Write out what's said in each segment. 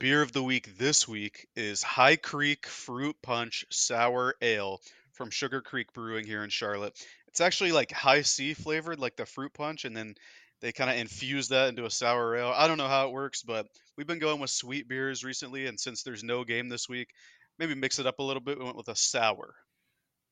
Beer of the week this week is High Creek Fruit Punch Sour Ale from Sugar Creek Brewing here in Charlotte. It's actually like high C flavored, like the fruit punch, and then they kind of infuse that into a sour ale. I don't know how it works, but we've been going with sweet beers recently, and since there's no game this week, maybe mix it up a little bit. We went with a sour.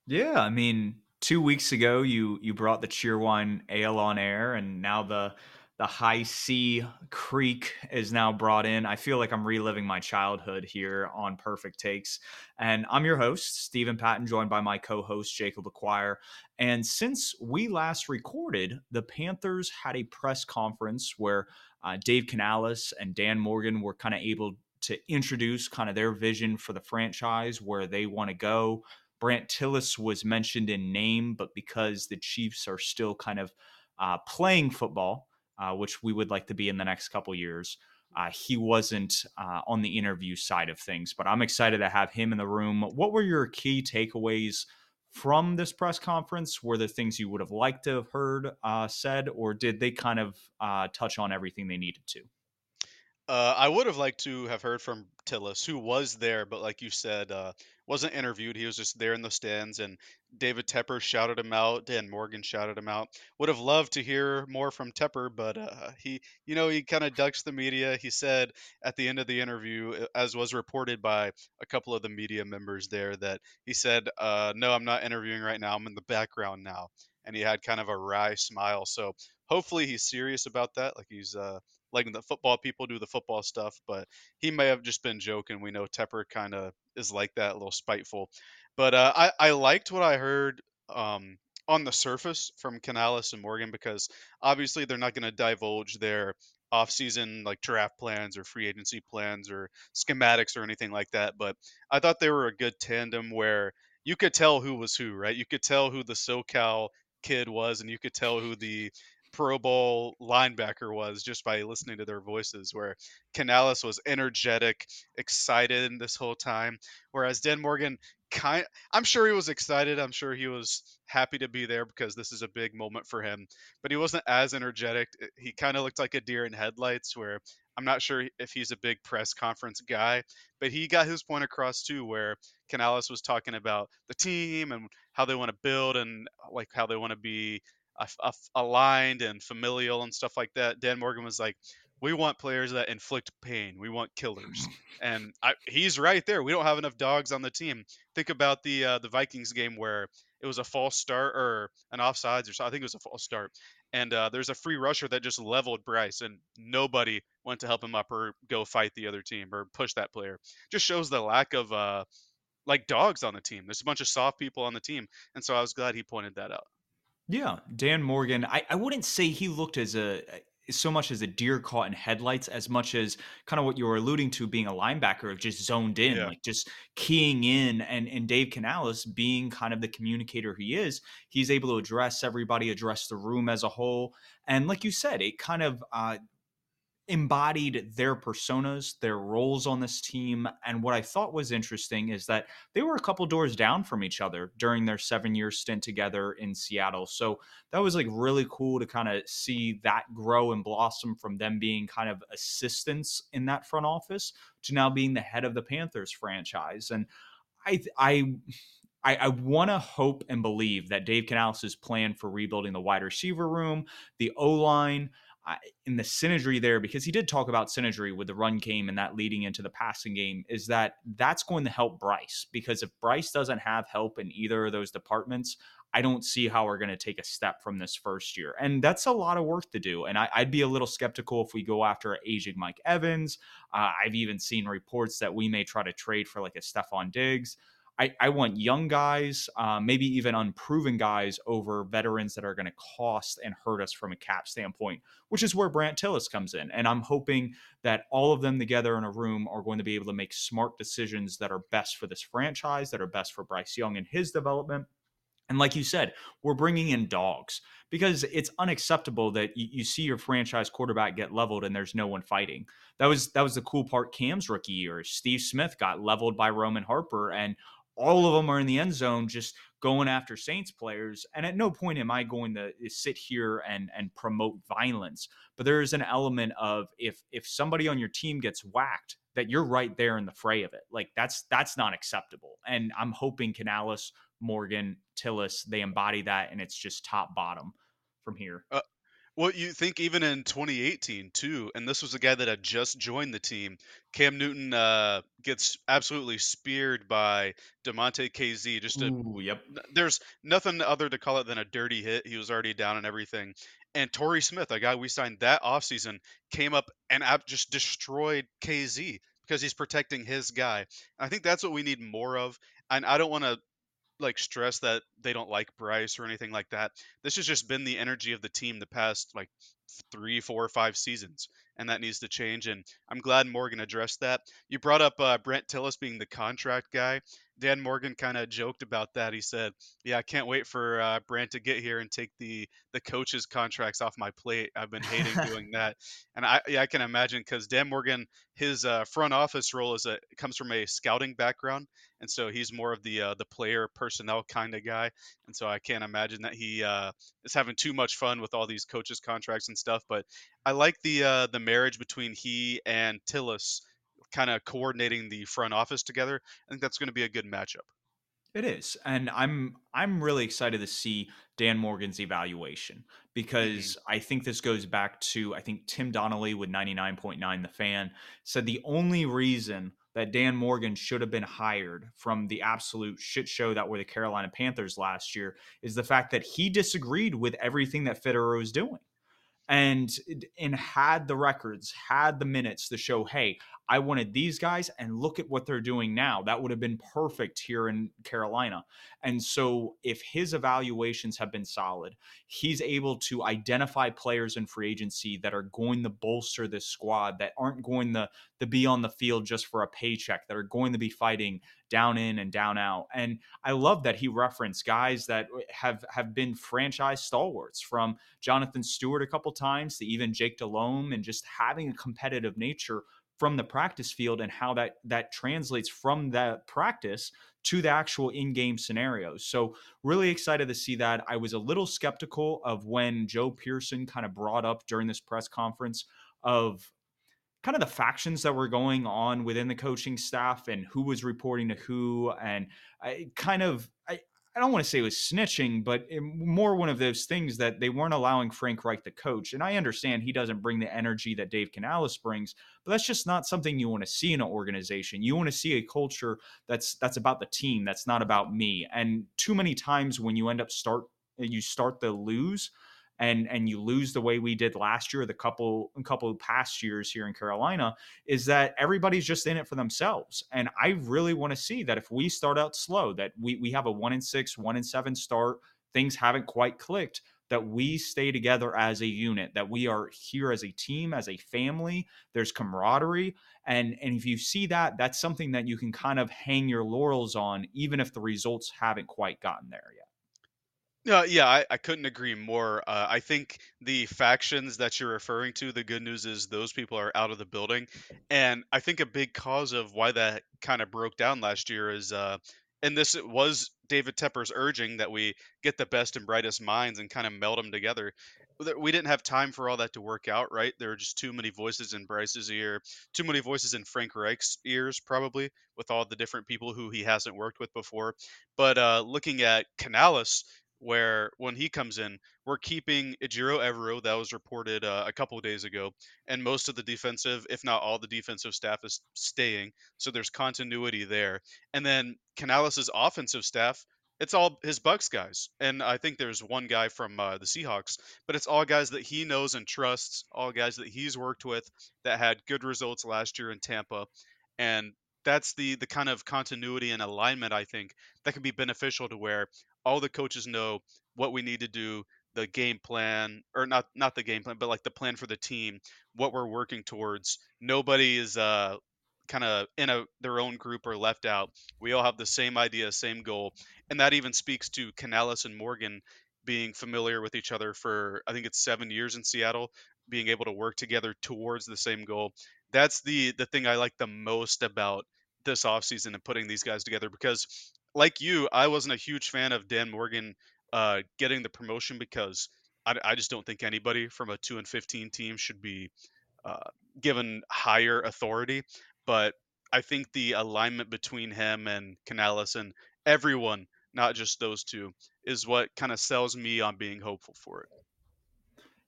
Yeah, I mean, two weeks ago you you brought the Cheerwine Ale on air, and now the the High C Creek is now brought in. I feel like I'm reliving my childhood here on Purrfect Takes. And I'm your host, Stephen Patton, joined by my co host, Jacob Acquire. And since we last recorded, the Panthers had a press conference where uh, Dave Canales and Dan Morgan were kind of able to introduce kind of their vision for the franchise, where they want to go. Brandt Tilis was mentioned in name, but because the Chiefs are still kind of uh, playing football, uh, which we would like to be in the next couple years. Uh, he wasn't uh, on the interview side of things, but I'm excited to have him in the room. What were your key takeaways from this press conference? Were there things you would have liked to have heard uh, said, or did they kind of uh, touch on everything they needed to? Uh, I would have liked to have heard from Tilis, who was there, but like you said, uh, wasn't interviewed. He was just there in the stands, and David Tepper shouted him out. Dan Morgan shouted him out. Would have loved to hear more from Tepper, but uh, he, you know, he kind of ducks the media. He said at the end of the interview, as was reported by a couple of the media members there, that he said, uh, "No, I'm not interviewing right now. I'm in the background now." And he had kind of a wry smile. So hopefully he's serious about that. Like he's uh, letting the football people do the football stuff, but he may have just been joking. We know Tepper kind of is like that, a little spiteful. But uh, I I liked what I heard um, on the surface from Canales and Morgan because obviously they're not going to divulge their off-season like draft plans or free agency plans or schematics or anything like that. But I thought they were a good tandem where you could tell who was who, right? You could tell who the SoCal kid was, and you could tell who the Pro Bowl linebacker was just by listening to their voices. Where Canales was energetic, excited this whole time, whereas Dan Morgan kind I'm sure he was excited. I'm sure he was happy to be there because this is a big moment for him, but he wasn't as energetic. Eh, he kind of looked like a deer in headlights where I'm not sure if he's a big press conference guy, but he got his point across too where Canales was talking about the team and how they want to build and like how they want to be aligned and familial and stuff like that. Dan Morgan was like, we want players that inflict pain. We want killers, and I, he's right there. We don't have enough dogs on the team. Think about the uh, the Vikings game where it was a false start or an offsides or so. I think it was a false start, and uh, there's a free rusher that just leveled Bryce, and nobody went to help him up or go fight the other team or push that player. Just shows the lack of uh, like dogs on the team. There's a bunch of soft people on the team, and so I was glad he pointed that out. Yeah, Dan Morgan. I, I wouldn't say he looked as a so much as a deer caught in headlights as much as kind of what you were alluding to being a linebacker of just zoned in, yeah. like just keying in and and Dave Canales being kind of the communicator he is, he's able to address everybody, address the room as a whole. And like you said, it kind of uh, embodied their personas, their roles on this team. And what I thought was interesting is that they were a couple doors down from each other during their seven year stint together in Seattle. So that was like really cool to kind of see that grow and blossom from them being kind of assistants in that front office to now being the head of the Panthers franchise. And I, I, I, I want to hope and believe that Dave Canales' plan for rebuilding the wide receiver room, the O line, in the synergy there, because he did talk about synergy with the run game and that leading into the passing game, is that that's going to help Bryce. Because if Bryce doesn't have help in either of those departments, I don't see how we're going to take a step from this first year. And that's a lot of work to do. And I, would be a little skeptical if we go after aging Mike Evans. Uh, I've even seen reports that we may try to trade for like a Stefon Diggs. I, I want young guys, uh, maybe even unproven guys over veterans that are going to cost and hurt us from a cap standpoint, which is where Brandt Tilis comes in. And I'm hoping that all of them together in a room are going to be able to make smart decisions that are best for this franchise, that are best for Bryce Young and his development. And like you said, we're bringing in dogs because it's unacceptable that you, you, see your franchise quarterback get leveled and there's no one fighting. That was that was the cool part. Cam's rookie year, Steve Smith got leveled by Roman Harper, and all of them are in the end zone just going after Saints players. And at no point am I going to eh, sit here and and promote violence. But there is an element of if if somebody on your team gets whacked, that you're right there in the fray of it. Like that's that's not acceptable. And I'm hoping Canales, Morgan, Tilis, they embody that and it's just top bottom from here. Uh, well, you think even in 2018 too, and this was a guy that had just joined the team. Cam Newton uh, gets absolutely speared by Damontae Kazee. Just a Ooh, yep. there's nothing other to call it than a dirty hit. He was already down and everything. And Torrey Smith, a guy we signed that offseason, came up and just destroyed Kazee because he's protecting his guy. And I think that's what we need more of. And I don't want to like stress that they don't like Bryce or anything like that. This has just been the energy of the team the past like three, four, five seasons, and that needs to change. And I'm glad Morgan addressed that. You brought up uh, Brandt Tilis being the contract guy. Dan Morgan kind of joked about that. He said, "Yeah, I can't wait for uh, Brandt to get here and take the the coaches' contracts off my plate. I've been hating doing that." And I yeah, I can imagine because Dan Morgan, his uh, front office role is a comes from a scouting background, and so he's more of the uh, the player personnel kind of guy. And so I can't imagine that he uh, is having too much fun with all these coaches' contracts and stuff. But I like the uh, the marriage between he and Tilis kind of coordinating the front office together. I think that's going to be a good matchup. It is. And I'm I'm really excited to see Dan Morgan's evaluation hmm because I think this goes back to I think Tim Donnelly with 99.9 the fan said the only reason that Dan Morgan should have been hired from the absolute shit show that were the Carolina Panthers last year is the fact that he disagreed with everything that Fitterer was doing and and had the records, had the minutes to show, hey, I wanted these guys, and look at what they're doing now. That would have been perfect here in Carolina. And so, if his evaluations have been solid, he's able to identify players in free agency that are going to bolster this squad, that aren't going to, to be on the field just for a paycheck, that are going to be fighting down in and down out. And I love that he referenced guys that have have been franchise stalwarts from Jonathan Stewart a couple times to even Jake Delhomme and just having a competitive nature from the practice field and how that that translates from that practice to the actual in-game scenarios. So really excited to see that. I was a little skeptical of when Joe Person kind of brought up during this press conference of kind of the factions that were going on within the coaching staff and who was reporting to who and I kind of I, don't want to say it was snitching, but more one of those things that they weren't allowing Frank Reich to coach. And I understand he doesn't bring the energy that Dave Canales brings, but that's just not something you want to see in an organization. You want to see a culture that's that's about the team, that's not about me. And too many times when you end up start you start to lose, and and you lose the way we did last year, the couple couple past years here in Carolina, is that everybody's just in it for themselves. And I really want to see that if we start out slow, that we we have a one in six, one in seven start, things haven't quite clicked, that we stay together as a unit, that we are here as a team, as a family. There's camaraderie. And, and if you see that, that's something that you can kind of hang your laurels on, even if the results haven't quite gotten there yet. No, yeah, I, I couldn't agree more. Uh, I think the factions that you're referring to, the good news is those people are out of the building. And I think a big cause of why that kind of broke down last year is, uh, and this was David Tepper's urging that we get the best and brightest minds and kind of meld them together. We didn't have time for all that to work out, right? There were just too many voices in Bryce's ear, too many voices in Frank Reich's ears, probably, with all the different people who he hasn't worked with before. But uh, looking at Canales, where when he comes in, we're keeping Ejiro Evero, that was reported uh, a couple of days ago, and most of the defensive, if not all the defensive staff, is staying. So there's continuity there. And then Canales' offensive staff, it's all his Bucks guys, and I think there's one guy from uh, the Seahawks, but it's all guys that he knows and trusts, all guys that he's worked with that had good results last year in Tampa, and that's the the kind of continuity and alignment I think that can be beneficial to where all the coaches know what we need to do, the game plan, or not not the game plan, but like the plan for the team, what we're working towards. Nobody is uh kind of in a their own group or left out. We all have the same idea, same goal, and that even speaks to Canales and Morgan being familiar with each other for I think it's seven years in Seattle, being able to work together towards the same goal. That's the the thing I like the most about this offseason and putting these guys together because like you, I wasn't a huge fan of Dan Morgan uh, getting the promotion because I, I, just don't think anybody from a two and fifteen team should be uh, given higher authority. but I think the alignment between him and Canales and everyone, not just those two, is what kind of sells me on being hopeful for it.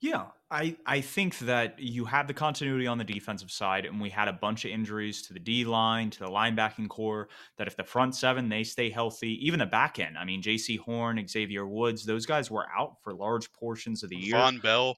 Yeah, I I think that you had the continuity on the defensive side, and we had a bunch of injuries to the D line, to the linebacking core. That if the front seven they stay healthy, even the back end. I mean, Jaycee Horn, Xavier Woods, those guys were out for large portions of the year. Vonn Bell.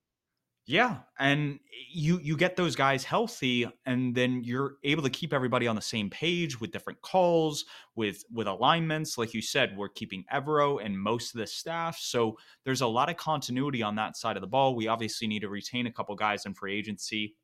Yeah, and you you get those guys healthy, and then you're able to keep everybody on the same page with different calls, with with alignments. Like you said, we're keeping Evero and most of the staff, so there's a lot of continuity on that side of the ball. We obviously need to retain a couple guys in free agency.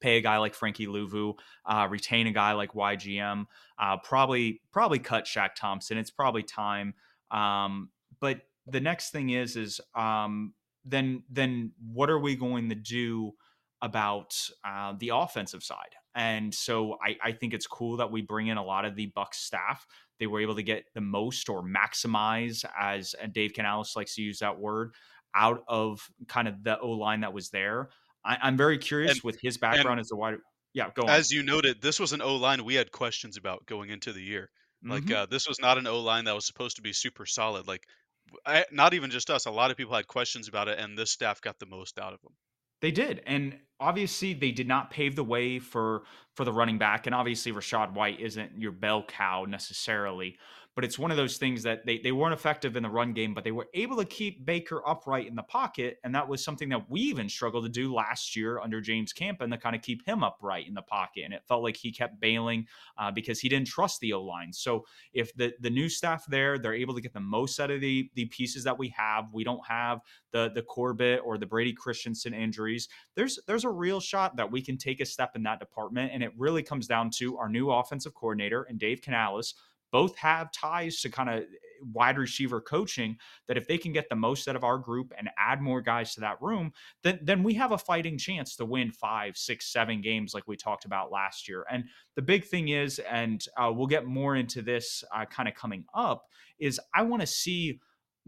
Pay a guy like Frankie Luvu, uh, retain a guy like YGM, uh, probably probably cut Shaq Thompson. It's probably time. Um, but the next thing is is um, then then what are we going to do about uh, the offensive side? And so I, I think it's cool that we bring in a lot of the Bucks staff. They were able to get the most or maximize, as Dave Canales likes to use that word, out of kind of the O line that was there. I, am very curious and, with his background as a wide. Yeah, go on. As you noted, this was an O line we had questions about going into the year. Like mm-hmm. uh, this was not an O line that was supposed to be super solid. Like I, not even just us. A lot of people had questions about it, and this staff got the most out of them. They did, and obviously they did not pave the way for for the running back, and obviously Rachaad White isn't your bell cow necessarily but it's one of those things that they, they weren't effective in the run game, but they were able to keep Baker upright in the pocket. And that was something that we even struggled to do last year under James Campen to kind of keep him upright in the pocket. And it felt like he kept bailing uh, because he didn't trust the O line. So if the, the new staff there, they're able to get the most out of the, the pieces that we have, we don't have the, the Corbett or the Brady Christensen injuries. There's, there's a real shot that we can take a step in that department. And it really comes down to our new offensive coordinator and Dave Canales both have ties to kind of wide receiver coaching that if they can get the most out of our group and add more guys to that room then then we have a fighting chance to win five six seven games like we talked about last year. And the big thing is and uh, we'll get more into this uh, kind of coming up is i want to see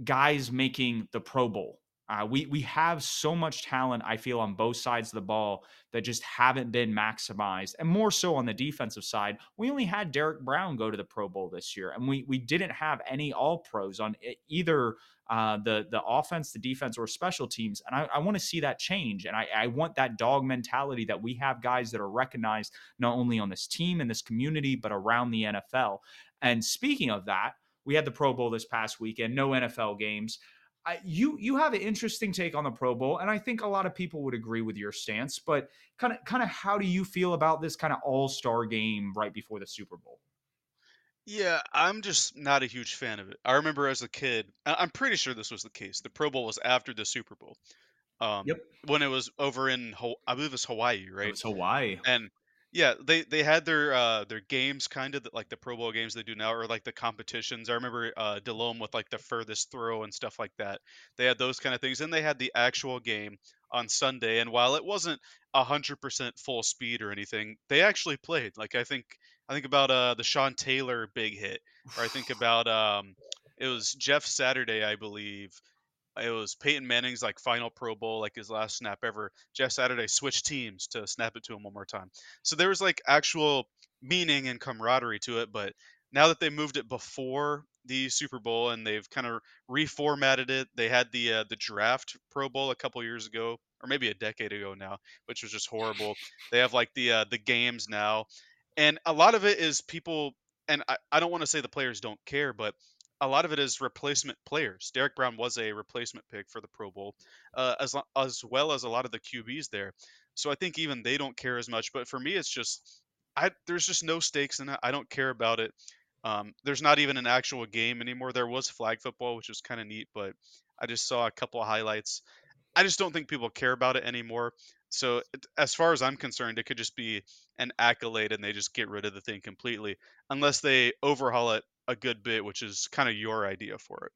guys making the pro bowl uh, we we have so much talent, I feel, on both sides of the ball that just haven't been maximized, and more so on the defensive side. We only had Derrick Brown go to the Pro Bowl this year, and we we didn't have any All Pros on either uh, the the offense, the defense, or special teams. And I, I want to see that change, and I, I want that dog mentality that we have guys that are recognized not only on this team and this community, but around the NFL. And speaking of that, we had the Pro Bowl this past weekend, no NFL games. I, you you have an interesting take on the Pro Bowl, and I think a lot of people would agree with your stance. But kind of kind of how do you feel about this kind of All Star game right before the Super Bowl? Yeah, I'm just not a huge fan of it. I remember as a kid, I'm pretty sure this was the case. The Pro Bowl was after the Super Bowl. Um, yep. When it was over in, I believe it was Hawaii, right? It was Hawaii. And yeah, they they had their uh their games kind of like the Pro Bowl games they do now, or like the competitions. I remember uh Delhomme with like the furthest throw and stuff like that. They had those kind of things, and they had the actual game on Sunday. And while it wasn't a hundred percent full speed or anything, they actually played. Like I think I think about uh the Sean Taylor big hit, or I think about um it was Jeff Saturday, I believe, it was Peyton Manning's like final Pro Bowl, like his last snap ever. Jeff Saturday switched teams to snap it to him one more time. So there was like actual meaning and camaraderie to it. But now that they moved it before the Super Bowl and they've kind of reformatted it, they had the uh, the draft Pro Bowl a couple years ago, or maybe a decade ago now, which was just horrible. They have like the uh, the games now, and a lot of it is people. And I, I don't want to say the players don't care, but a lot of it is replacement players. Derrick Brown was a replacement pick for the Pro Bowl, uh, as as well as a lot of the QBs there. So I think even they don't care as much. But for me, it's just I there's just no stakes in it. I don't care about it. Um, there's not even an actual game anymore. There was flag football, which was kind of neat, but I just saw a couple of highlights. I just don't think people care about it anymore. So as far as I'm concerned, it could just be an accolade and they just get rid of the thing completely, unless they overhaul it a good bit, which is kind of your idea for it.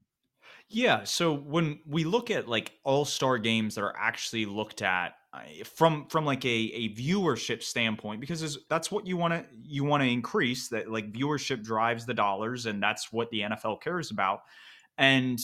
Yeah. So when we look at like all star games that are actually looked at from from like a, a viewership standpoint, because that's what you want to you want to increase that like viewership drives the dollars, and that's what the NFL cares about. And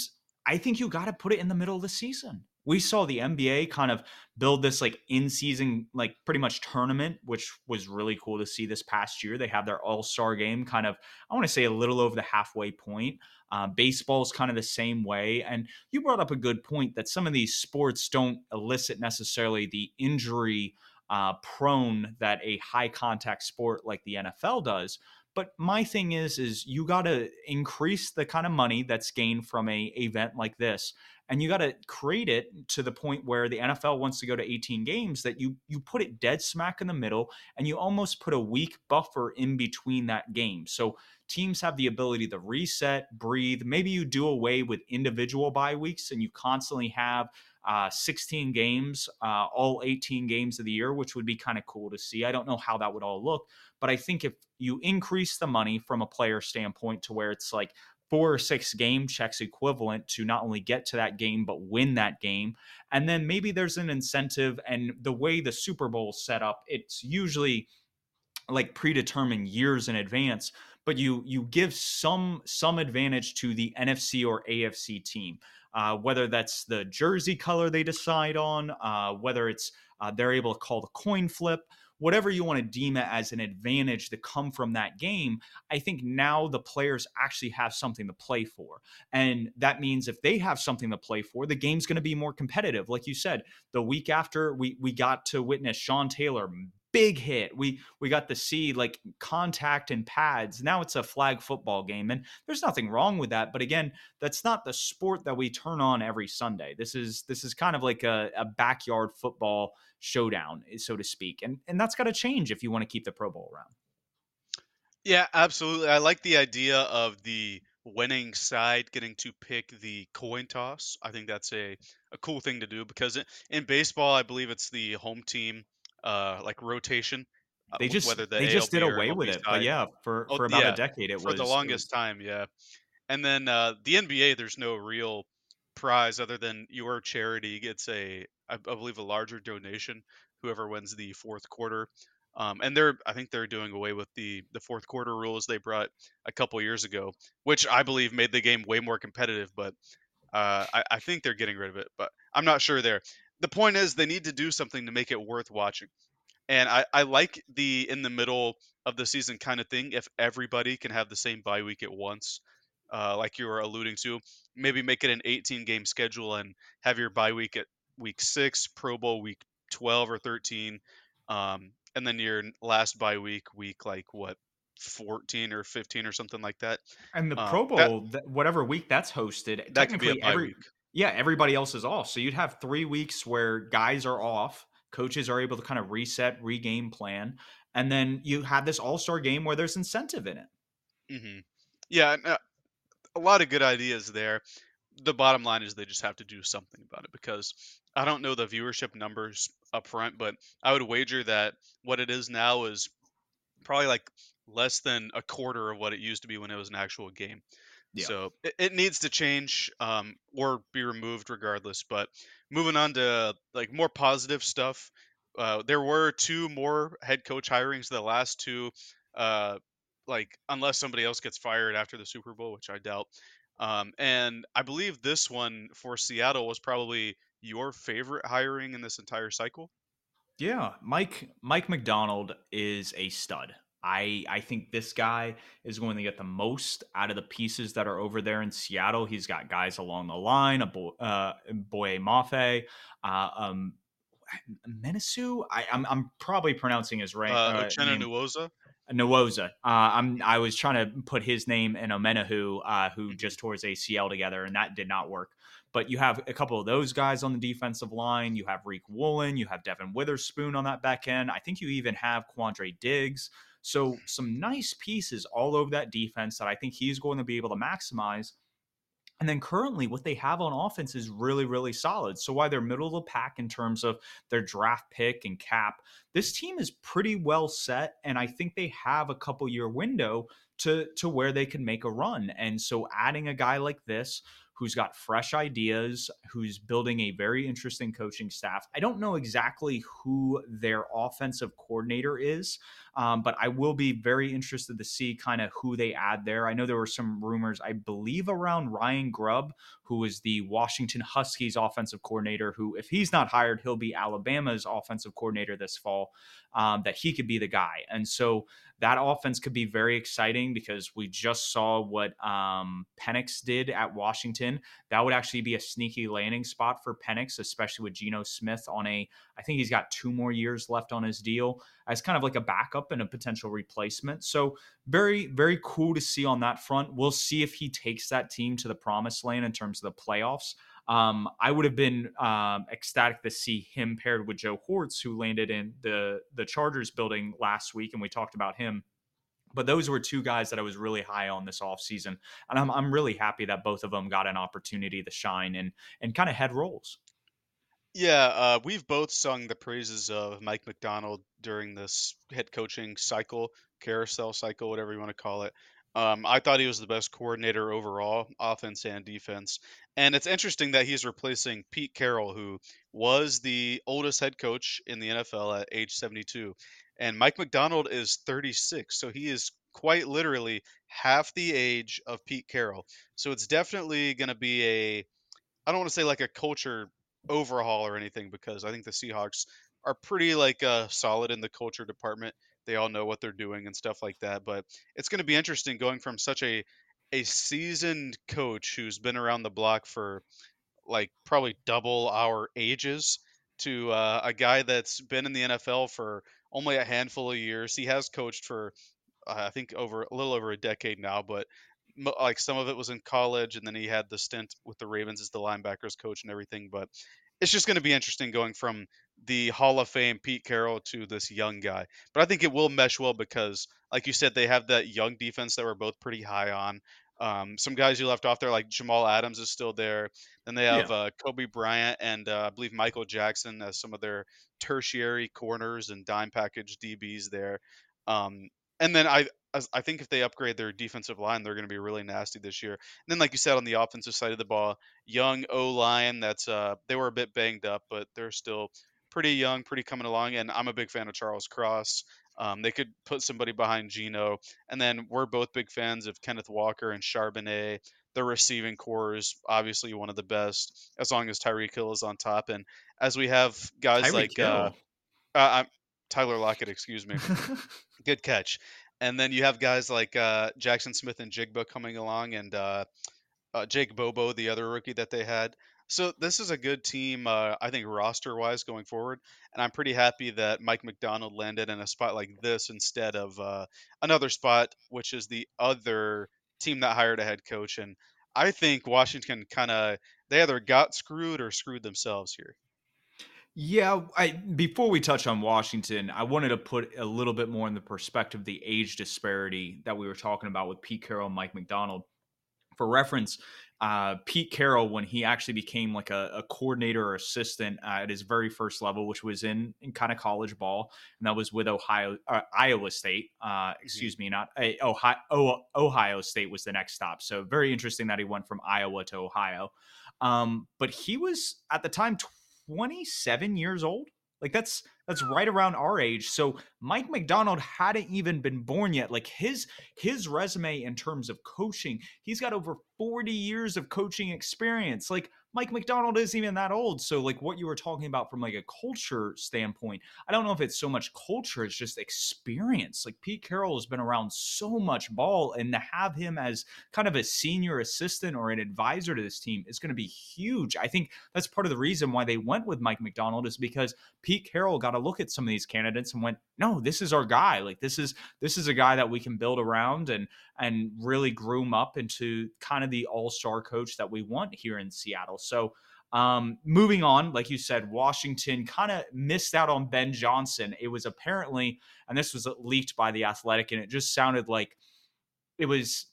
I think you got to put it in the middle of the season we saw the NBA kind of build this like in season, like pretty much tournament, which was really cool to see this past year. They have their all star game kind of, I want to say a little over the halfway point. Uh, baseball is kind of the same way. And you brought up a good point that some of these sports don't elicit necessarily the injury uh, prone that a high contact sport like the NFL does. But my thing is, is you got to increase the kind of money that's gained from a event like this, and you got to create it to the point where the NFL wants to go to 18 games. That you you put it dead smack in the middle, and you almost put a week buffer in between that game. So teams have the ability to reset, breathe. Maybe you do away with individual bye weeks, and you constantly have uh, 16 games, uh, all 18 games of the year, which would be kind of cool to see. I don't know how that would all look, but I think if you increase the money from a player standpoint to where it's like four or six game checks equivalent to not only get to that game but win that game and then maybe there's an incentive and the way the super bowl set up it's usually like predetermined years in advance but you you give some some advantage to the NFC or AFC team uh, whether that's the jersey color they decide on, uh, whether it's uh, they're able to call the coin flip, whatever you want to deem it as an advantage to come from that game, I think now the players actually have something to play for. And that means if they have something to play for, the game's going to be more competitive. Like you said, the week after we we got to witness Sean Taylor big hit. We we got to see like contact and pads. Now it's a flag football game, and there's nothing wrong with that. But again, that's not the sport that we turn on every Sunday. This is this is kind of like a, a backyard football showdown, eh, so to speak, and and that's got to change if you want to keep the Pro Bowl around. Yeah, absolutely. I like the idea of the winning side getting to pick the coin toss. I think that's a, a cool thing to do because in baseball, I believe it's the home team uh, like rotation. Uh, they just whether the they just did away with it, but yeah, for oh, for about yeah, a decade it for was the longest was... time, yeah. And then uh, the NBA, there's no real prize other than your charity gets a, I, I believe, a larger donation. Whoever wins the fourth quarter, um, and they're, I think they're doing away with the the fourth quarter rules they brought a couple years ago, which I believe made the game way more competitive. But uh, I, I think they're getting rid of it, but I'm not sure there the point is they need to do something to make it worth watching. And I, I like the in the middle of the season kind of thing. If everybody can have the same bye week at once, uh, like you were alluding to, maybe make it an 18 game schedule and have your bye week at week six, Pro Bowl week 12 or 13, um, and then your last bye week, week like what 14 or 15 or something like that. And the um, Pro Bowl, that, whatever week that's hosted, that technically every week. Yeah, everybody else is off. So you'd have three weeks where guys are off, coaches are able to kind of reset, regame plan, and then you have this All Star game where there's incentive in it. Mm-hmm. Yeah, uh, a lot of good ideas there. The bottom line is they just have to do something about it because I don't know the viewership numbers up front, but I would wager that what it is now is probably like less than a quarter of what it used to be when it was an actual game. Yeah. So it, it needs to change um, or be removed regardless. But moving on to like more positive stuff, uh, there were two more head coach hirings. The last two, uh, like unless somebody else gets fired after the Super Bowl, which I doubt. Um, and I believe this one for Seattle was probably your favorite hiring in this entire cycle. Yeah, Mike Mike Macdonald is a stud. I I think this guy is going to get the most out of the pieces that are over there in Seattle. He's got guys along the line, a boy, uh, Boye Mafe, uh, um, Menisu. I, am I'm, I'm probably pronouncing his right. Uh, Uchenna Nwosu. Nwosu. Uh, I'm I was trying to put his name in Omenihu, uh, who mm-hmm. just tore his ACL together, and that did not work. But you have a couple of those guys on the defensive line. You have Riq Woolen. You have Devon Witherspoon on that back end. I think you even have Quandre Diggs. So some nice pieces all over that defense that I think he's going to be able to maximize. And then currently, what they have on offense is really, really solid. So while they're middle of the pack in terms of their draft pick and cap, this team is pretty well set. And I think they have a couple year window to to where they can make a run. And so adding a guy like this who's got fresh ideas, who's building a very interesting coaching staff. I don't know exactly who their offensive coordinator is, um, but I will be very interested to see kind of who they add there. I know there were some rumors, I believe, around Ryan Grubb, who is the Washington Huskies offensive coordinator, who, if he's not hired, he'll be Alabama's offensive coordinator this fall, um, that he could be the guy. And so that offense could be very exciting because we just saw what um, Penix did at Washington. That would actually be a sneaky landing spot for Penix, especially with Geno Smith on a, I think he's got two more years left on his deal as kind of like a backup and a potential replacement. So very, very cool to see on that front. We'll see if he takes that team to the promised land in terms of the playoffs. Um, I would have been um, ecstatic to see him paired with Joe Hortiz, who landed in the the Chargers building last week, and we talked about him. But those were two guys that I was really high on this offseason. And I'm, I'm really happy that both of them got an opportunity to shine and and kind of head roles. Yeah, uh, we've both sung the praises of Mike Macdonald during this head coaching cycle, carousel cycle, whatever you want to call it. Um, I thought he was the best coordinator overall, offense and defense. And it's interesting that he's replacing Pete Carroll, who was the oldest head coach in the NFL at age 72. And Mike Macdonald is 36, so he is quite literally half the age of Pete Carroll. So it's definitely going to be a, I don't want to say like a culture overhaul or anything because I think the Seahawks are pretty like uh, solid in the culture department. They all know what they're doing and stuff like that. But it's going to be interesting going from such a a seasoned coach who's been around the block for like probably double our ages to uh, a guy that's been in the NFL for only a handful of years. He has coached for uh, I think over a little over a decade now, but like some of it was in college, and then he had the stint with the Ravens as the linebackers coach and everything. But it's just going to be interesting going from the Hall of Fame Pete Carroll to this young guy. But I think it will mesh well because, like you said, they have that young defense that we're both pretty high on. Um, some guys you left off there, like Jamal Adams, is still there. Then they have yeah. uh, Coby Bryant and uh, I believe Michael Jackson as some of their tertiary corners and dime package DBs there. Um, and then I I think if they upgrade their defensive line, they're going to be really nasty this year. And then, like you said, on the offensive side of the ball, young O line. That's uh, they were a bit banged up, but they're still pretty young, pretty coming along. And I'm a big fan of Charles Cross. Um, they could put somebody behind Geno, and then we're both big fans of Kenneth Walker and Charbonnet. The receiving core is obviously one of the best, as long as Tyreek Hill is on top. And as we have guys Tyreek like uh, uh, Tyler Lockett, excuse me, good catch. And then you have guys like uh, Jaxon Smith-Njigba coming along, and uh, uh, Jake Bobo, the other rookie that they had. So this is a good team, uh, I think, roster-wise going forward, and I'm pretty happy that Mike Macdonald landed in a spot like this instead of uh, another spot, which is the other team that hired a head coach. And I think Washington kind of they either got screwed or screwed themselves here. Yeah, I before we touch on Washington, I wanted to put a little bit more in the perspective the age disparity that we were talking about with Pete Carroll and Mike Macdonald. For reference, uh, Pete Carroll, when he actually became like a, a coordinator or assistant uh, at his very first level, which was in, in kind of college ball, and that was with Ohio, uh, Iowa State. Uh, mm-hmm. excuse mm-hmm. me, not Ohio. Oh, Ohio State was the next stop. So very interesting that he went from Iowa to Ohio. Um, but he was at the time 27 years old. Like that's that's right around our age. So Mike Macdonald hadn't even been born yet. Like his his resume in terms of coaching, he's got over 40 years of coaching experience. Like Mike Macdonald isn't even that old. So, like what you were talking about from like a culture standpoint, I don't know if it's so much culture, it's just experience. Like Pete Carroll has been around so much ball, and to have him as kind of a senior assistant or an advisor to this team is going to be huge. I think that's part of the reason why they went with Mike Macdonald is because Pete Carroll got a look at some of these candidates and went, "No, this is our guy. Like this is this is a guy that we can build around and and really groom up into kind of the all-star coach that we want here in Seattle." So, um, moving on, like you said, Washington kind of missed out on Ben Johnson. It was apparently, and this was leaked by the Athletic, and it just sounded like it was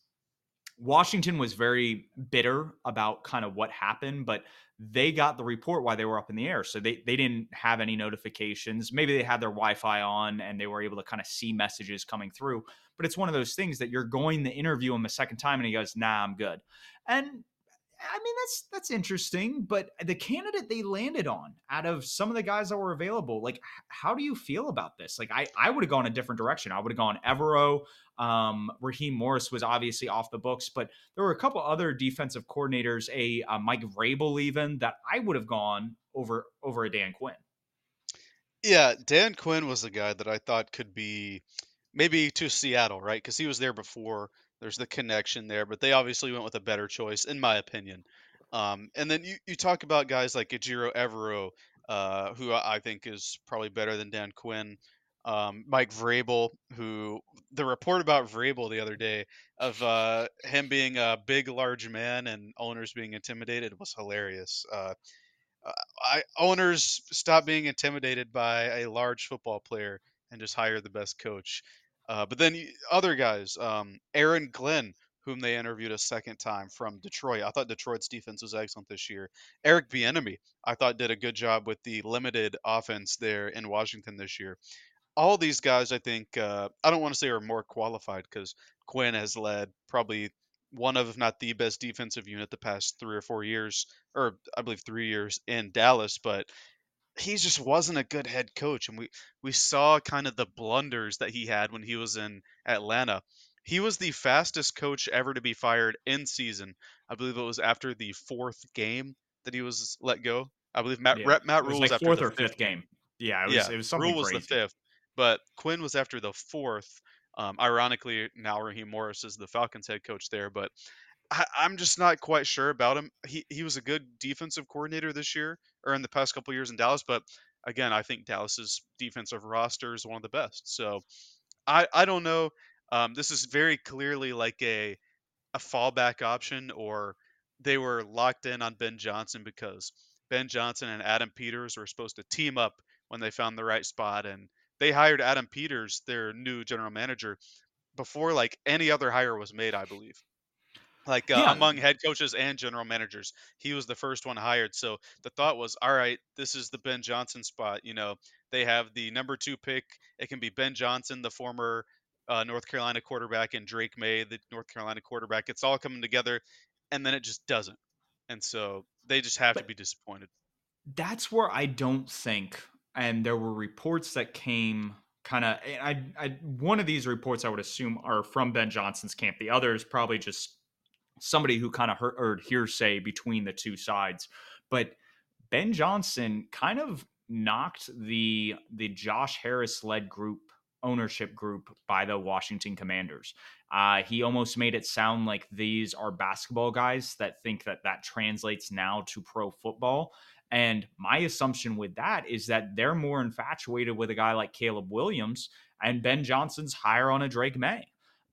Washington was very bitter about kind of what happened, but they got the report while they were up in the air. So they, they didn't have any notifications. Maybe they had their Wi Fi on and they were able to kind of see messages coming through. But it's one of those things that you're going to interview him a second time and he goes, nah, I'm good. And I mean, that's that's interesting, but the candidate they landed on out of some of the guys that were available, like, how do you feel about this? Like, I I would have gone a different direction. I would have gone Evero. Um, Raheem Morris was obviously off the books, but there were a couple other defensive coordinators, a uh, Mike Vrabel even that I would have gone over over a Dan Quinn. Yeah, Dan Quinn was the guy that I thought could be maybe to Seattle, right? Because he was there before. There's the connection there, but they obviously went with a better choice, in my opinion. Um, and then you, you talk about guys like Ejiro Evero, uh, who I I think is probably better than Dan Quinn. Um, Mike Vrabel, who the report about Vrabel the other day of uh, him being a big, large man and owners being intimidated was hilarious. Uh, uh, I owners stop being intimidated by a large football player and just hire the best coach. Uh, but then other guys, um, Aaron Glenn, whom they interviewed a second time from Detroit. I thought Detroit's defense was excellent this year. Eric Bieniemy, I thought did a good job with the limited offense there in Washington this year all these guys, I think, uh, I don't want to say are more qualified because Quinn has led probably one of, if not the best defensive unit the past three or four years, or I believe three years in Dallas. But he just wasn't a good head coach, and we we saw kind of the blunders that he had when he was in Atlanta. He was the fastest coach ever to be fired in season. I believe it was after the fourth game that he was let go. I believe Matt Yeah, Matt it was Rhule like was after fourth the or fifth fifth game. Yeah, it was Yeah, it was Rhule was the fifth, but Quinn was after the fourth. Um, ironically, now Raheem Morris is the Falcons head coach there, but I, I'm just not quite sure about him. He he was a good defensive coordinator this year or in the past couple years in Dallas, but again, I think Dallas's defensive roster is one of the best. So I I don't know. Um, this is very clearly like a a fallback option or they were locked in on Ben Johnson because Ben Johnson and Adam Peters were supposed to team up when they found the right spot and they hired Adam Peters, their new general manager, before like any other hire was made, I believe. Like uh, Yeah, among head coaches and general managers, he was the first one hired. So the thought was, all right, this is the Ben Johnson spot. You know, they have the number two pick. It can be Ben Johnson, the former uh, North Carolina quarterback, and Drake Maye, the North Carolina quarterback. It's all coming together, and then it just doesn't. And so they just have to be disappointed. that's where I don't think, and there were reports that came kind of, I, I, one of these reports I would assume are from Ben Johnson's camp. The other is probably just somebody who kind of heard, hearsay between the two sides. But Ben Johnson kind of knocked the the Josh Harris led group ownership group by the Washington Commanders. Uh, he almost made it sound like these are basketball guys that think that that translates now to pro football. And my assumption with that is that they're more infatuated with a guy like Caleb Williams and Ben Johnson's higher on a Drake Maye.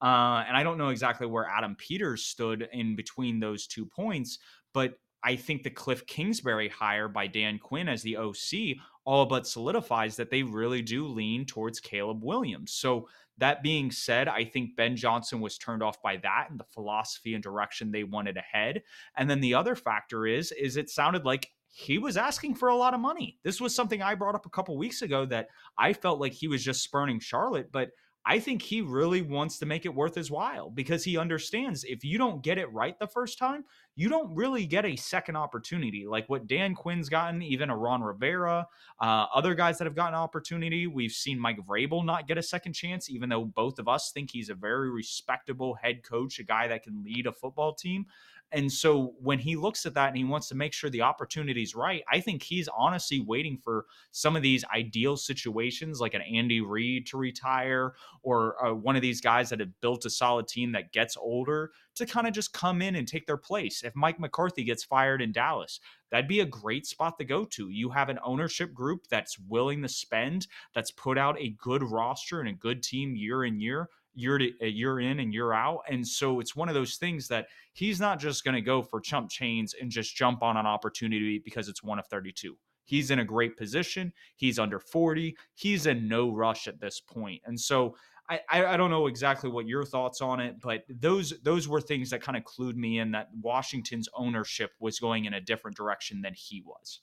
Uh, and I don't know exactly where Adam Peters stood in between those two points, but I think the Cliff Kingsbury hire by Dan Quinn as the OC all but solidifies that they really do lean towards Caleb Williams. So that being said, I think Ben Johnson was turned off by that and the philosophy and direction they wanted ahead. And then the other factor is is it sounded like he was asking for a lot of money. This was something I brought up a couple weeks ago that I felt like he was just spurning Charlotte, but I think he really wants to make it worth his while because he understands if you don't get it right the first time, you don't really get a second opportunity like what Dan Quinn's gotten, even a Ron Rivera, uh, other guys that have gotten opportunity. We've seen Mike Vrabel not get a second chance, even though both of us think he's a very respectable head coach, a guy that can lead a football team. And so when he looks at that and he wants to make sure the opportunity's right, I think he's honestly waiting for some of these ideal situations like an Andy Reid to retire or uh, one of these guys that have built a solid team that gets older to kind of just come in and take their place. If Mike McCarthy gets fired in Dallas, that'd be a great spot to go to. You have an ownership group that's willing to spend, that's put out a good roster and a good team year in year year to year in and year out. And so it's one of those things that he's not just going to go for chump chains and just jump on an opportunity because it's one of 32. He's in a great position. He's under 40. He's in no rush at this point. And so I, I don't know exactly what your thoughts on it, but those those were things that kind of clued me in that Washington's ownership was going in a different direction than he was.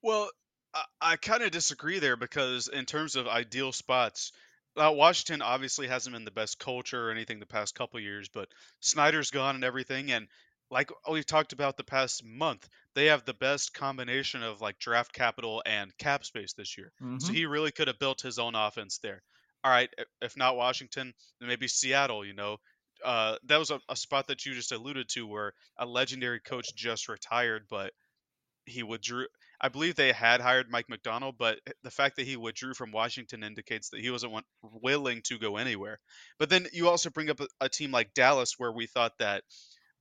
Well, I, I kind of disagree there because in terms of ideal spots, uh, Washington obviously hasn't been the best culture or anything the past couple years, but Snyder's gone and everything, and like we've talked about the past month, they have the best combination of like draft capital and cap space this year. So hmm he really could have built his own offense there. All right, if not Washington, then maybe Seattle, you know. Uh, that was a, a spot that you just alluded to where a legendary coach just retired, but he withdrew. I believe they had hired Mike Macdonald, but eh, the fact that he withdrew from Washington indicates that he wasn't willing to go anywhere. But then you also bring up a, a team like Dallas, where we thought that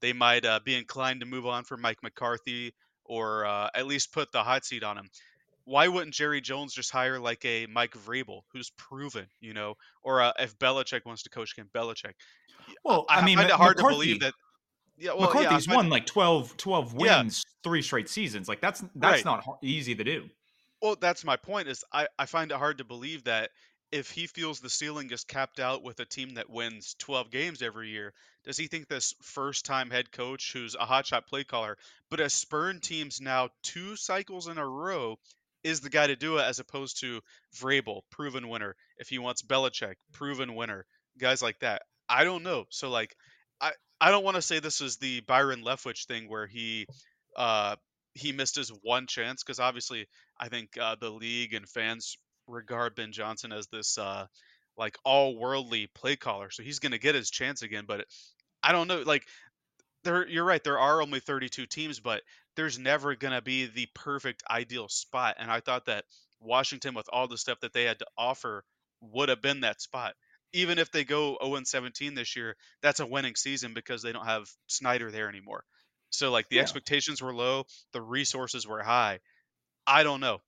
they might uh, be inclined to move on from Mike McCarthy or uh, at least put the hot seat on him. Why wouldn't Jerry Jones just hire like a Mike Vrabel, who's proven, you know, or uh, if Belichick wants to coach again, Belichick? Well, I I mean, find it hard to believe that. Yeah, well, McCarthy's it. won like 12, 12 Yeah, wins, three straight seasons. Like that's that's right. not easy to do. Well, that's my point is I, I find it hard to believe that if he feels the ceiling is capped out with a team that wins 12 games every year, does he think this first time head coach who's a hotshot play caller, but has spurned teams now two cycles in a row, is the guy to do it as opposed to Vrabel, proven winner. If he wants Belichick, proven winner, guys like that. I don't know. So like I I don't want to say this is the Byron Leftwich thing where he uh he missed his one chance because obviously I think uh, the league and fans regard Ben Johnson as this uh, like all worldly play caller, so he's going to get his chance again. But I don't know, like there, you're right. There are only 32 teams, but there's never going to be the perfect ideal spot. And I thought that Washington, with all the stuff that they had to offer, would have been that spot. Even if they go 0 17 this year, that's a winning season because they don't have Snyder there anymore. So like the Yeah. expectations were low, the resources were high I don't know.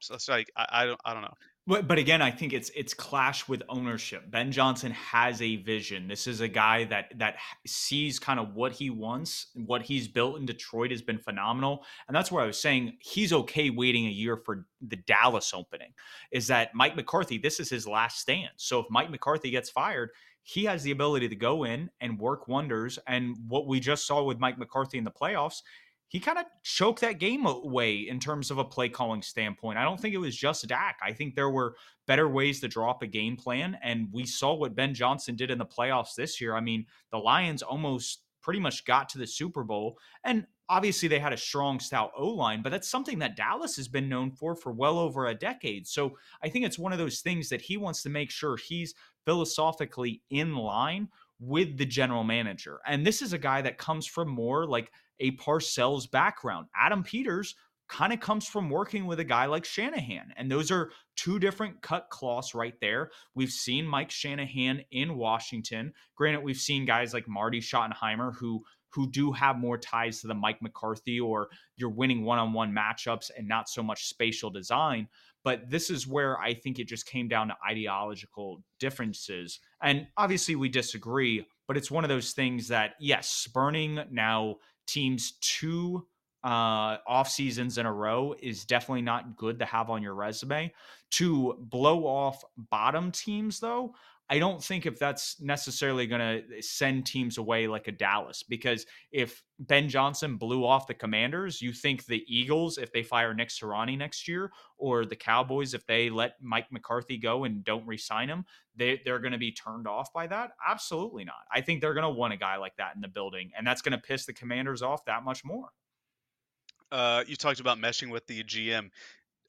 So it's like I, I don't I don't know. But, but again, I think it's it's clash with ownership. Ben Johnson has a vision. This is a guy that that sees kind of what he wants. What he's built in Detroit has been phenomenal, and that's where I was saying he's okay waiting a year for the Dallas opening. Is that Mike McCarthy? This is his last stand. So if Mike McCarthy gets fired, he has the ability to go in and work wonders. And what we just saw with Mike McCarthy in the playoffs he kind of choked that game away in terms of a play calling standpoint. I don't think it was just Dak. I think there were better ways to draw up a game plan. And we saw what Ben Johnson did in the playoffs this year. I mean, the Lions almost pretty much got to the Super Bowl. And obviously they had a strong, stout O line, but that's something that Dallas has been known for for well over a decade. So I think it's one of those things that he wants to make sure he's philosophically in line with the general manager. And this is a guy that comes from more like a Parcells background. Adam Peters kind of comes from working with a guy like Shanahan. And those are two different cut cloths right there. We've seen Mike Shanahan in Washington. Granted, we've seen guys like Marty Schottenheimer who who do have more ties to the Mike McCarthy or you're winning one-on-one matchups and not so much spatial design. But this is where I think it just came down to ideological differences. And obviously we disagree, but it's one of those things that yes, spurning now teams two uh, off seasons in a row is definitely not good to have on your resume. To blow off bottom teams, though, I don't think if that's necessarily going to send teams away like a Dallas. Because if Ben Johnson blew off the Commanders, you think the Eagles, if they fire Nick Sirianni next year, or the Cowboys, if they let Mike McCarthy go and don't re-sign him, they, they're going to be turned off by that? Absolutely not. I think they're going to want a guy like that in the building, and that's going to piss the Commanders off that much more. Uh, you talked about meshing with the GM.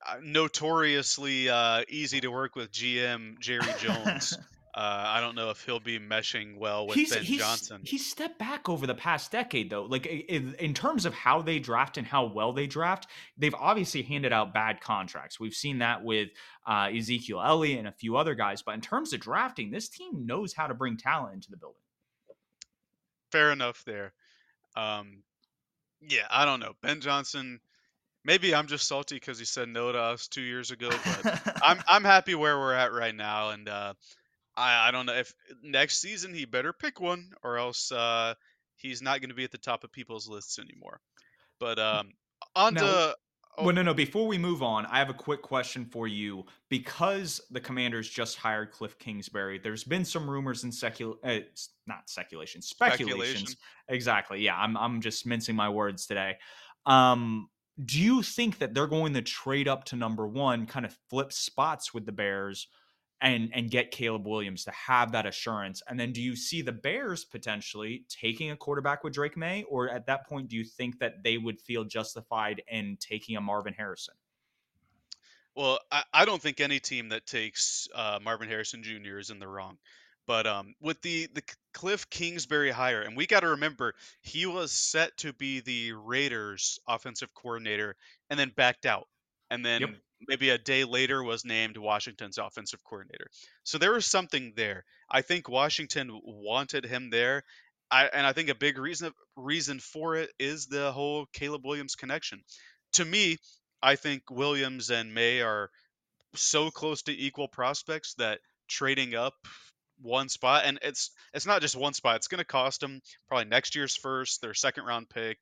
Uh, notoriously uh, easy to work with GM Jerry Jones. Uh, I don't know if he'll be meshing well with he's Ben he's Johnson. he's stepped back over the past decade though like in, in terms of how they draft and how well they draft they've obviously handed out bad contracts we've seen that with uh, ezekiel elliott and a few other guys but in terms of drafting this team knows how to bring talent into the building Fair enough there. Um, yeah, I don't know. Ben Johnson. Maybe I'm just salty because he said no to us two years ago, but I'm I'm happy where we're at right now, and uh, I I don't know if next season he better pick one or else uh, he's not going to be at the top of people's lists anymore. But um, on now to oh Well, no, no. Before we move on, I have a quick question for you. Because the Commanders just hired Cliff Kingsbury, there's been some rumors and secul uh, not speculation, speculation. speculations. Exactly. Yeah, I'm I'm just mincing my words today. Um, do you think that they're going to trade up to number one, kind of flip spots with the Bears, and and get Caleb Williams to have that assurance? And then do you see the Bears potentially taking a quarterback with Drake Maye, or at that point do you think that they would feel justified in taking a Marvin Harrison? Well, I, I don't think any team that takes uh, Marvin Harrison Jr. is in the wrong. But um, with the the Cliff Kingsbury hire, and we got to remember he was set to be the Raiders offensive coordinator, and then backed out, and then yep. Maybe a day later was named Washington's offensive coordinator. So there was something there. I think Washington wanted him there. I, and I think a big reason reason for it is the whole Caleb Williams connection. To me, I think Williams and Maye are so close to equal prospects that trading up one spot, and it's it's not just one spot. It's going to cost them probably next year's first, their second round pick,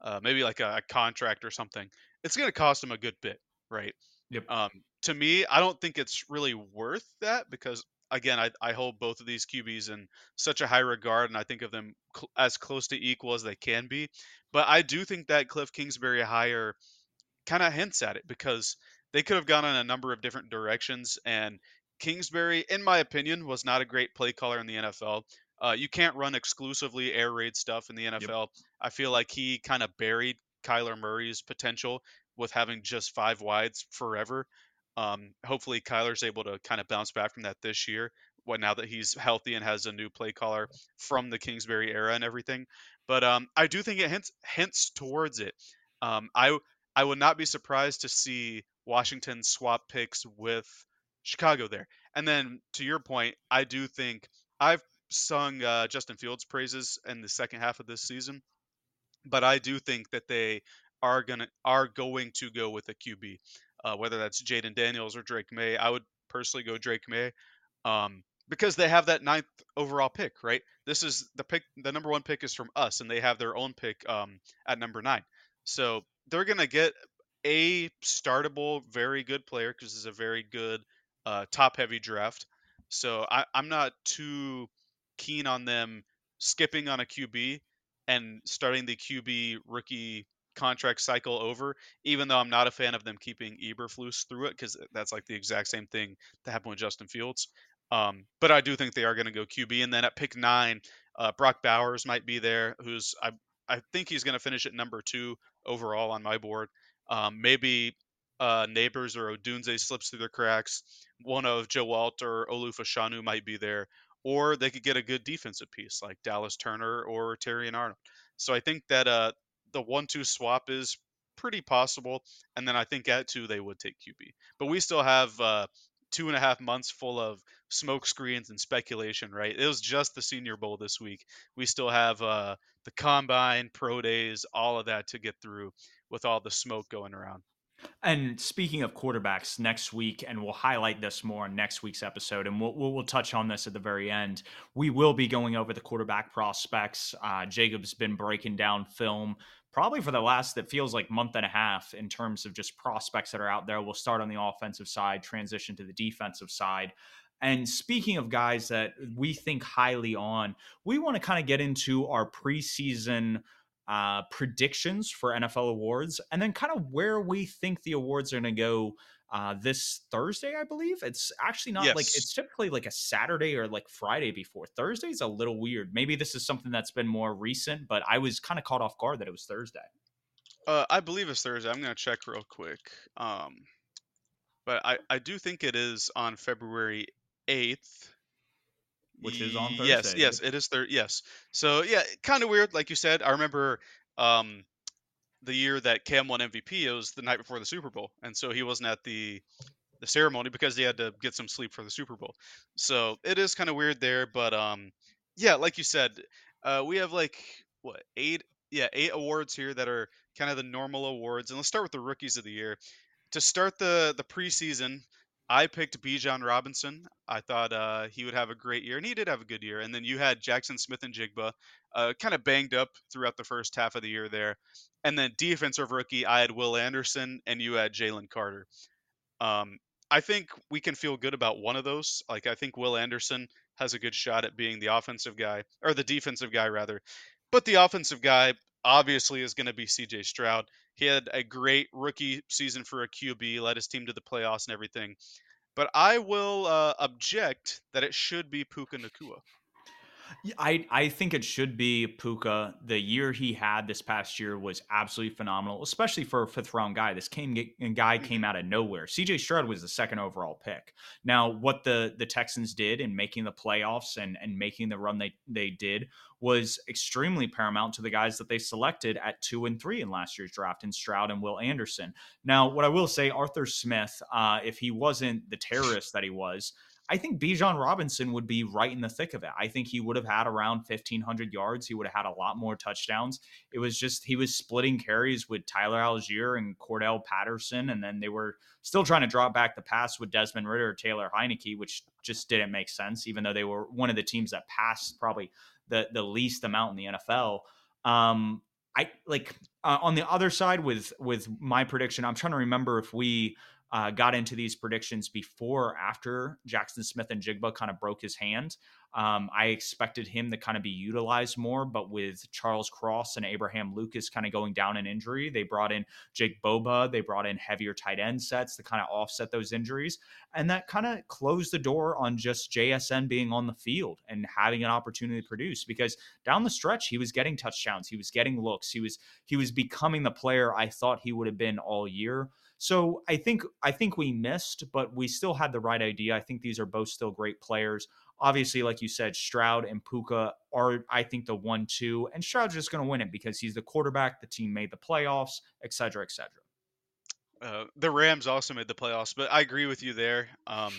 uh, maybe like a, a, contract or something. It's going to cost them a good bit, right? Yep. Um, to me, I don't think it's really worth that because again, I, I hold both of these QBs in such a high regard, and I think of them cl- as close to equal as they can be. But I do think that Cliff Kingsbury hire kind of hints at it because they could have gone in a number of different directions, and Kingsbury, in my opinion, was not a great play caller in the NFL. Uh, you can't run exclusively air raid stuff in the NFL. Yep. I feel like he kind of buried Kyler Murray's potential with having just five wides forever. Um, hopefully, Kyler's able to kind of bounce back from that this year. What now that he's healthy and has a new play caller from the Kingsbury era and everything, but um, I do think it hints hints towards it. Um, I I would not be surprised to see Washington swap picks with Chicago there. And then to your point, I do think I've sung uh, Justin Fields praises in the second half of this season, but I do think that they are gonna are going to go with a QB, uh, whether that's Jayden Daniels or Drake Maye. I would personally go Drake Maye Um, because they have that ninth overall pick, right? This is the pick. The number one pick is from us, and they have their own pick um, at number nine. So they're gonna get a startable, very good player because it's a very good uh, top heavy draft. So I, I'm not too keen on them skipping on a QB and starting the QB rookie contract cycle over, even though I'm not a fan of them keeping Eberflus through it because that's like the exact same thing that happened with Justin Fields. Um, but I do think they are going to go QB. And then at pick nine, uh, Brock Bowers might be there, who's I I think he's going to finish at number two overall on my board. Um, maybe uh, Nabers or Odunze slips through the cracks. One of Joe Alt or Olu Fashanu might be there, or they could get a good defensive piece like Dallas Turner or Terrion Arnold. So I think that uh, the one-two swap is pretty possible, and then I think at two they would take QB. But we still have uh, two and a half months full of smoke screens and speculation. Right? It was just the Senior Bowl this week. We still have uh, the combine, pro days, all of that to get through with all the smoke going around. And speaking of quarterbacks, next week, and we'll highlight this more on next week's episode, and we'll, we'll, we'll touch on this at the very end. We will be going over the quarterback prospects. Uh, Jacob's been breaking down film probably for the last that feels like month and a half in terms of just prospects that are out there. We'll start on the offensive side, transition to the defensive side. And speaking of guys that we think highly on, we want to kind of get into our preseason uh, predictions for NFL awards, and then kind of where we think the awards are going to go uh, this Thursday, I believe. It's actually not yes. like it's typically like a Saturday or like Friday before. Thursday is a little weird. Maybe this is something that's been more recent, but I was kind of caught off guard that it was Thursday. Uh, I believe it's Thursday. I'm going to check real quick. Um, but I, I do think it is on February 8th which is on Thursday. Yes, yes, it is third. Yes. So yeah, kind of weird, like you said. I remember um, the year that Cam won MVP. It was the night before the Super Bowl, and so he wasn't at the the ceremony because he had to get some sleep for the Super Bowl. So it is kind of weird there, but um, yeah, like you said, uh, we have like what eight, yeah, eight awards here that are kind of the normal awards, and let's start with the rookies of the year. To start the the preseason, I picked Bijan Robinson. I thought uh, he would have a great year, and he did have a good year. And then you had Jackson Smith-Njigba, uh, kind of banged up throughout the first half of the year there. And then defensive rookie, I had Will Anderson, and you had Jalen Carter. Um, I think we can feel good about one of those. Like I think Will Anderson has a good shot at being the offensive guy, or the defensive guy rather. But the offensive guy obviously is going to be C.J. Stroud. He had a great rookie season for a QB, led his team to the playoffs and everything. but I will uh, object that it should be Puka Nacua. I I think it should be Puka. The year he had this past year was absolutely phenomenal, especially for a fifth round guy. This came guy came mm-hmm. out of nowhere. CJ Stroud was the second overall pick. Now, what the the Texans did in making the playoffs and and making the run they they did was extremely paramount to the guys that they selected at two and three in last year's draft in Stroud and Will Anderson. Now, what I will say, Arthur Smith, uh, if he wasn't the terrorist that he was, I think Bijan Robinson would be right in the thick of it. I think he would have had around 1,500 yards. He would have had a lot more touchdowns. It was just he was splitting carries with Tyler Allgeier and Cordarrelle Patterson, and then they were still trying to drop back the pass with Desmond Ridder or Taylor Heinicke, which just didn't make sense, even though they were one of the teams that passed probably the, the least amount in the NFL. Um, I like uh, on the other side with with my prediction. I'm trying to remember if we uh, got into these predictions before or after Jackson Smith-Njigba kind of broke his hand. Um, I expected him to kind of be utilized more, but with Charles Cross and Abraham Lucas kind of going down in injury, they brought in Jake Boba, They brought in heavier tight end sets to kind of offset those injuries. And that kind of closed the door on just JSN being on the field and having an opportunity to produce because down the stretch, he was getting touchdowns, he was getting looks, he was he was becoming the player I thought he would have been all year. So I think I think we missed, but we still had the right idea. I think these are both still great players. Obviously, like you said, Stroud and Puka are, I think, the one two, and Stroud's just going to win it because he's the quarterback. The team made the playoffs, et cetera, et cetera. Uh, the Rams also made the playoffs, but I agree with you there. Um,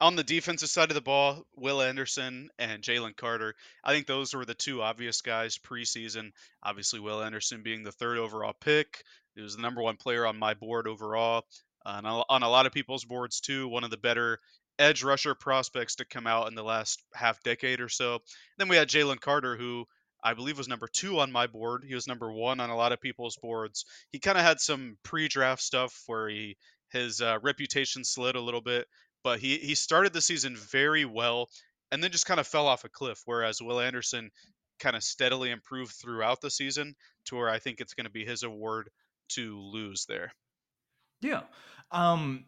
on the defensive side of the ball, Will Anderson and Jalen Carter. I think those were the two obvious guys preseason. Obviously, Will Anderson being the third overall pick. He was the number one player on my board overall, uh, and on a lot of people's boards too. One of the better edge rusher prospects to come out in the last half decade or so. Then we had Jalen Carter, who I believe was number two on my board. He was number one on a lot of people's boards. He kind of had some pre-draft stuff where he his uh, reputation slid a little bit, but he he started the season very well and then just kind of fell off a cliff. Whereas Will Anderson kind of steadily improved throughout the season to where I think it's going to be his award to lose there. Yeah. Um,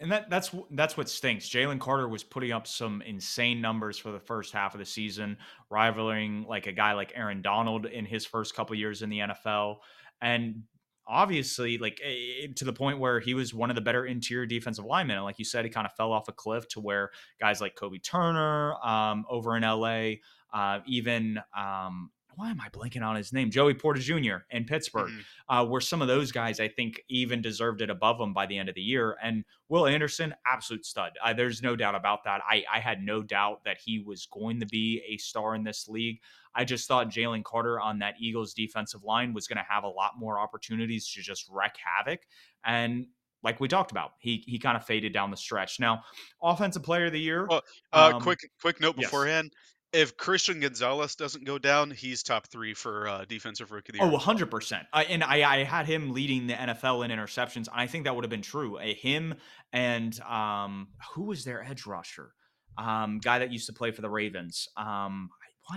and that that's that's what stinks. Jalen Carter was putting up some insane numbers for the first half of the season, rivaling like a guy like Aaron Donald in his first couple years in the NFL. And obviously like eh, to the point where he was one of the better interior defensive linemen. And like you said, he kind of fell off a cliff to where guys like Kobie Turner um, over in LA, uh, even um, why am I blanking on his name? Joey Porter Jr. in Pittsburgh, mm-hmm. uh, where some of those guys I think even deserved it above him by the end of the year. And Will Anderson, absolute stud. Uh, there's no doubt about that. I, I had no doubt that he was going to be a star in this league. I just thought Jalen Carter on that Eagles defensive line was going to have a lot more opportunities to just wreak havoc. And like we talked about, he he kind of faded down the stretch. Now, offensive player of the year. Well, uh, um, quick quick note beforehand. Yes if Christian Gonzalez doesn't go down, he's top three for uh, defensive rookie of the year. Oh, 100%. And I, I had him leading the NFL in interceptions. I think that would have been true. Uh, him and um, who was their edge rusher? Um, guy that used to play for the Ravens. Um,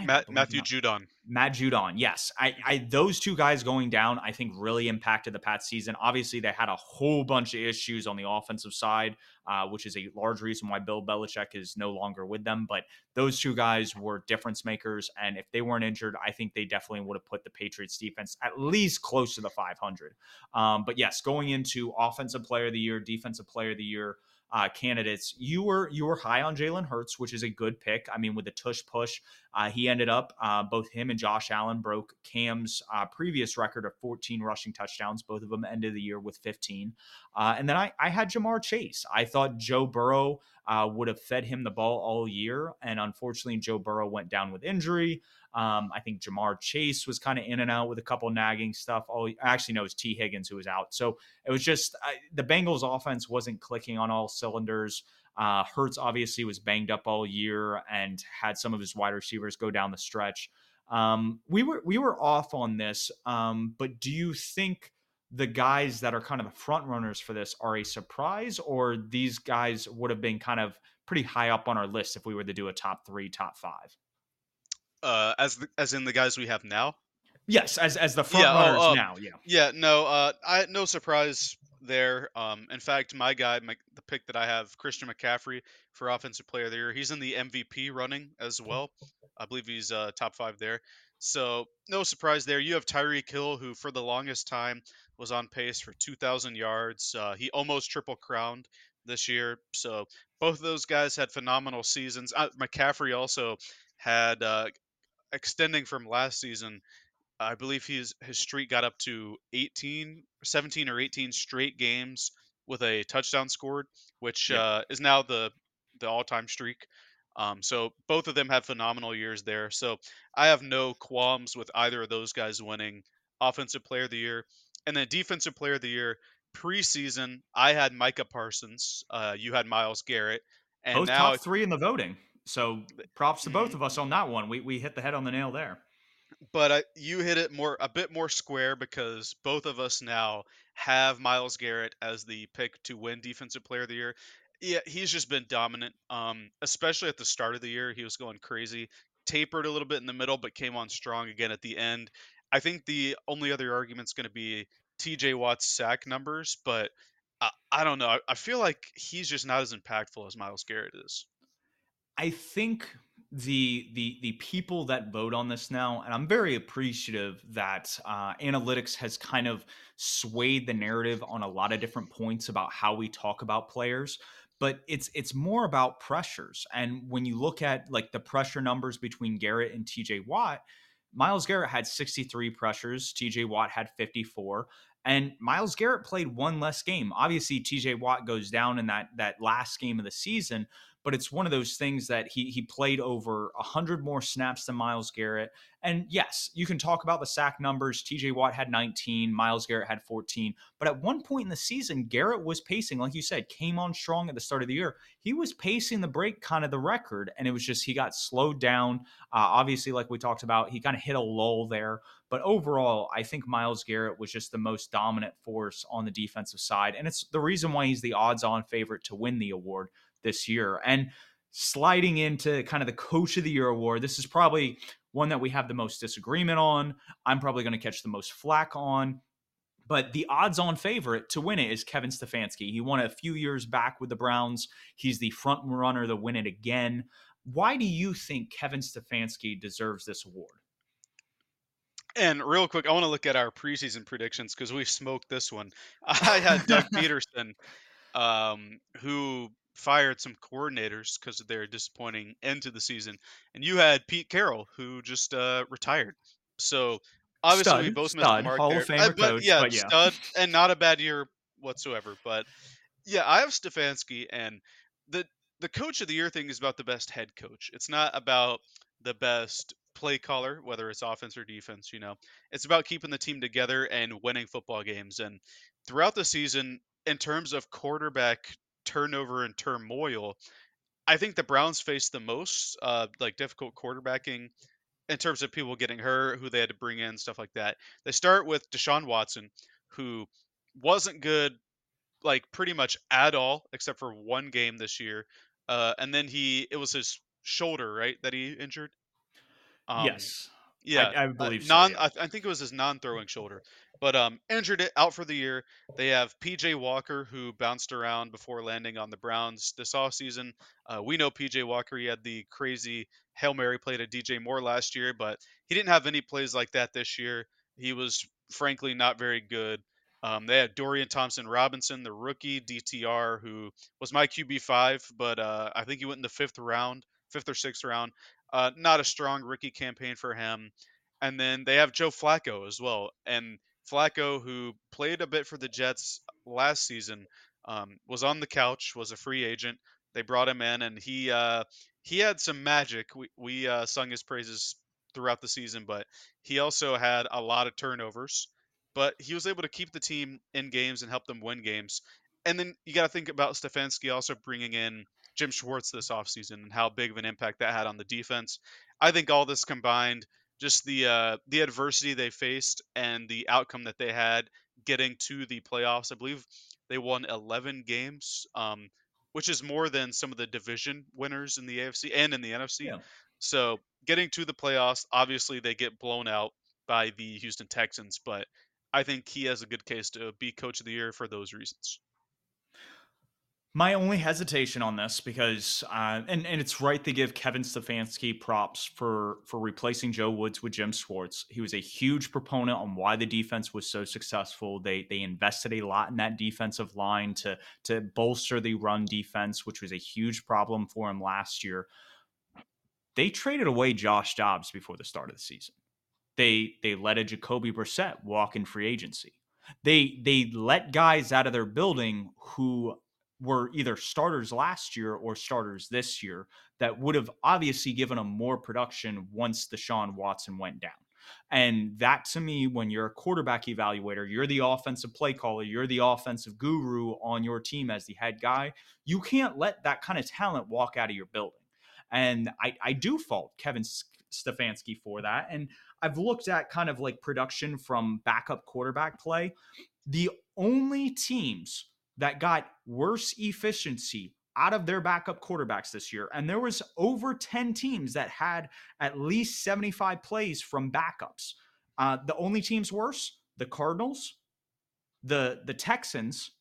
Matt, Matthew Judon. Matt Judon, yes. I, I those two guys going down, I think really impacted the Pats season. Obviously, they had a whole bunch of issues on the offensive side, uh, which is a large reason why Bill Belichick is no longer with them. But those two guys were difference makers, and if they weren't injured, I think they definitely would have put the Patriots defense at least close to the 500. Um, but yes, going into offensive player of the year, defensive player of the year uh, candidates. You were you were high on Jalen Hurts, which is a good pick. I mean, with the tush push, uh, he ended up uh, both him and Josh Allen broke Cam's uh, previous record of 14 rushing touchdowns. Both of them ended the year with 15. Uh, and then I, I had Ja'Marr Chase. I thought Joe Burrow uh, would have fed him the ball all year, and unfortunately, Joe Burrow went down with injury. Um, I think Ja'Marr Chase was kind of in and out with a couple nagging stuff. Oh, actually, no, it was Tee Higgins who was out. So it was just I, the Bengals offense wasn't clicking on all cylinders. Uh, Hurts obviously was banged up all year and had some of his wide receivers go down the stretch. Um, we were we were off on this, um, but do you think the guys that are kind of the front runners for this are a surprise, or these guys would have been kind of pretty high up on our list if we were to do a top three, top five? Uh, as the, as in the guys we have now. Yes, as as the front yeah, oh, runners oh, now. Yeah. Yeah. No. Uh, I no surprise there. Um, in fact, my guy, my, the pick that I have, Christian McCaffrey for Offensive Player of the Year, he's in the MVP running as well. I believe he's uh, top five there. So no surprise there. You have Tyreek Hill, who for the longest time was on pace for 2,000 yards. Uh, he almost triple crowned this year. So both of those guys had phenomenal seasons. Uh, McCaffrey also had uh, extending from last season I believe his his streak got up to 18, 17 or 18 straight games with a touchdown scored, which Yeah. uh, is now the the all-time streak. Um, so both of them had phenomenal years there. So I have no qualms with either of those guys winning Offensive Player of the Year, and then Defensive Player of the Year preseason. I had Micah Parsons. Uh, you had Myles Garrett, and Both now. top three in the voting. So props to both Mhm. of us on that one. We we hit the head on the nail there. But I, you hit it more a bit more square because both of us now have Myles Garrett as the pick to win Defensive Player of the Year. Yeah, he's just been dominant. Um, especially at the start of the year, he was going crazy. Tapered a little bit in the middle, but came on strong again at the end. I think the only other argument's going to be T.J. Watt's sack numbers, but I, I don't know. I, I feel like he's just not as impactful as Myles Garrett is. I think the the the people that vote on this now, and I'm very appreciative that uh, analytics has kind of swayed the narrative on a lot of different points about how we talk about players. But it's it's more about pressures, and when you look at like the pressure numbers between Garrett and T.J. Watt, Myles Garrett had 63 pressures, T.J. Watt had 54, and Myles Garrett played one less game. Obviously, T.J. Watt goes down in that that last game of the season, but it's one of those things that he he played over 100 more snaps than Myles Garrett. And yes, you can talk about the sack numbers. TJ Watt had 19, Myles Garrett had 14. But at one point in the season, Garrett was pacing, like you said, came on strong at the start of the year. He was pacing the break kind of the record, and it was just he got slowed down. Uh, obviously, like we talked about, he kind of hit a lull there. But overall, I think Miles Garrett was just the most dominant force on the defensive side. And it's the reason why he's the odds on favorite to win the award this year. And sliding into kind of the coach of the year award, this is probably one that we have the most disagreement on. I'm probably going to catch the most flack on. But the odds on favorite to win it is Kevin Stefanski. He won it a few years back with the Browns. He's the front runner to win it again. Why do you think Kevin Stefanski deserves this award? And real quick, I want to look at our preseason predictions because we smoked this one. I had Doug Pederson, um, who fired some coordinators because of their disappointing end to the season, and you had Pete Carroll, who just uh, retired. So obviously, stud, we both stud, missed the mark Hall there. of Famer Uh, but coach, yeah, but yeah. stud, and not a bad year whatsoever. But yeah, I have Stefanski, and the the coach of the year thing is about the best head coach. It's not about the best play caller, whether it's offense or defense. You know, it's about keeping the team together and winning football games. And throughout the season, in terms of quarterback turnover and turmoil, I think the Browns faced the most uh, like difficult quarterbacking in terms of people getting hurt, who they had to bring in, stuff like that. They start with Deshaun Watson, who wasn't good like pretty much at all except for one game this year. Uh, and then he it was his shoulder, right, that he injured. Um, Yes, yeah, I uh, believe so. non. Yeah. I, I think it was his non-throwing shoulder, but um, injured it out for the year. They have PJ Walker who bounced around before landing on the Browns this offseason. Uh, we know PJ Walker. He had the crazy hail mary play to DJ Moore last year, but he didn't have any plays like that this year. He was frankly not very good. Um, they had Dorian Thompson Robinson, the rookie DTR, who was my QB five, but uh, I think he went in the fifth round, fifth or sixth round. Uh, not a strong rookie campaign for him. And then they have Joe Flacco as well. And Flacco, who played a bit for the Jets last season, um, was on the couch, was a free agent. They brought him in, and he uh, he had some magic. We we uh, sung his praises throughout the season, but he also had a lot of turnovers. But he was able to keep the team in games and help them win games. And then you got to think about Stefanski also bringing in Jim Schwartz this offseason and how big of an impact that had on the defense. I think all this combined, just the uh, the adversity they faced and the outcome that they had getting to the playoffs. I believe they won 11 games, um, which is more than some of the division winners in the AFC and in the NFC. Yeah. So getting to the playoffs, obviously they get blown out by the Houston Texans, but I think he has a good case to be coach of the year for those reasons. My only hesitation on this, because uh, and and it's right to give Kevin Stefanski props for for replacing Joe Woods with Jim Schwartz. He was a huge proponent on why the defense was so successful. They they invested a lot in that defensive line to to bolster the run defense, which was a huge problem for him last year. They traded away Josh Dobbs before the start of the season. They they let a Jacoby Brissett walk in free agency. They they let guys out of their building who were either starters last year or starters this year that would have obviously given them more production once the Deshaun Watson went down. And that to me, when you're a quarterback evaluator, you're the offensive play caller, you're the offensive guru on your team as the head guy. You can't let that kind of talent walk out of your building. And I, I do fault Kevin Stefanski for that. And I've looked at kind of like production from backup quarterback play. The only teams that got worse efficiency out of their backup quarterbacks this year. And there was over 10 teams that had at least 75 plays from backups. Uh, the only teams worse the cardinals the the texans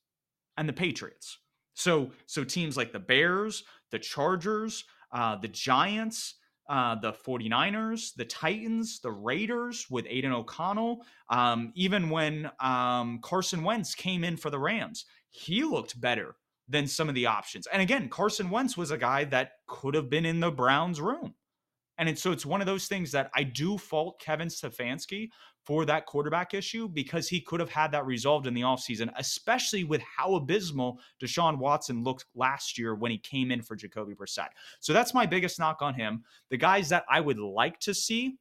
and the patriots. So so teams like the bears the chargers uh, the giants uh, the 49ers, the Titans, the Raiders with Aidan O'Connell. Um, even when um, Carson Wentz came in for the Rams, he looked better than some of the options. And again, Carson Wentz was a guy that could have been in the Browns room. And it's, so it's one of those things that I do fault Kevin Stefanski for that quarterback issue because he could have had that resolved in the offseason, especially with how abysmal Deshaun Watson looked last year when he came in for Jacoby Brissett. So that's my biggest knock on him. The guys that I would like to see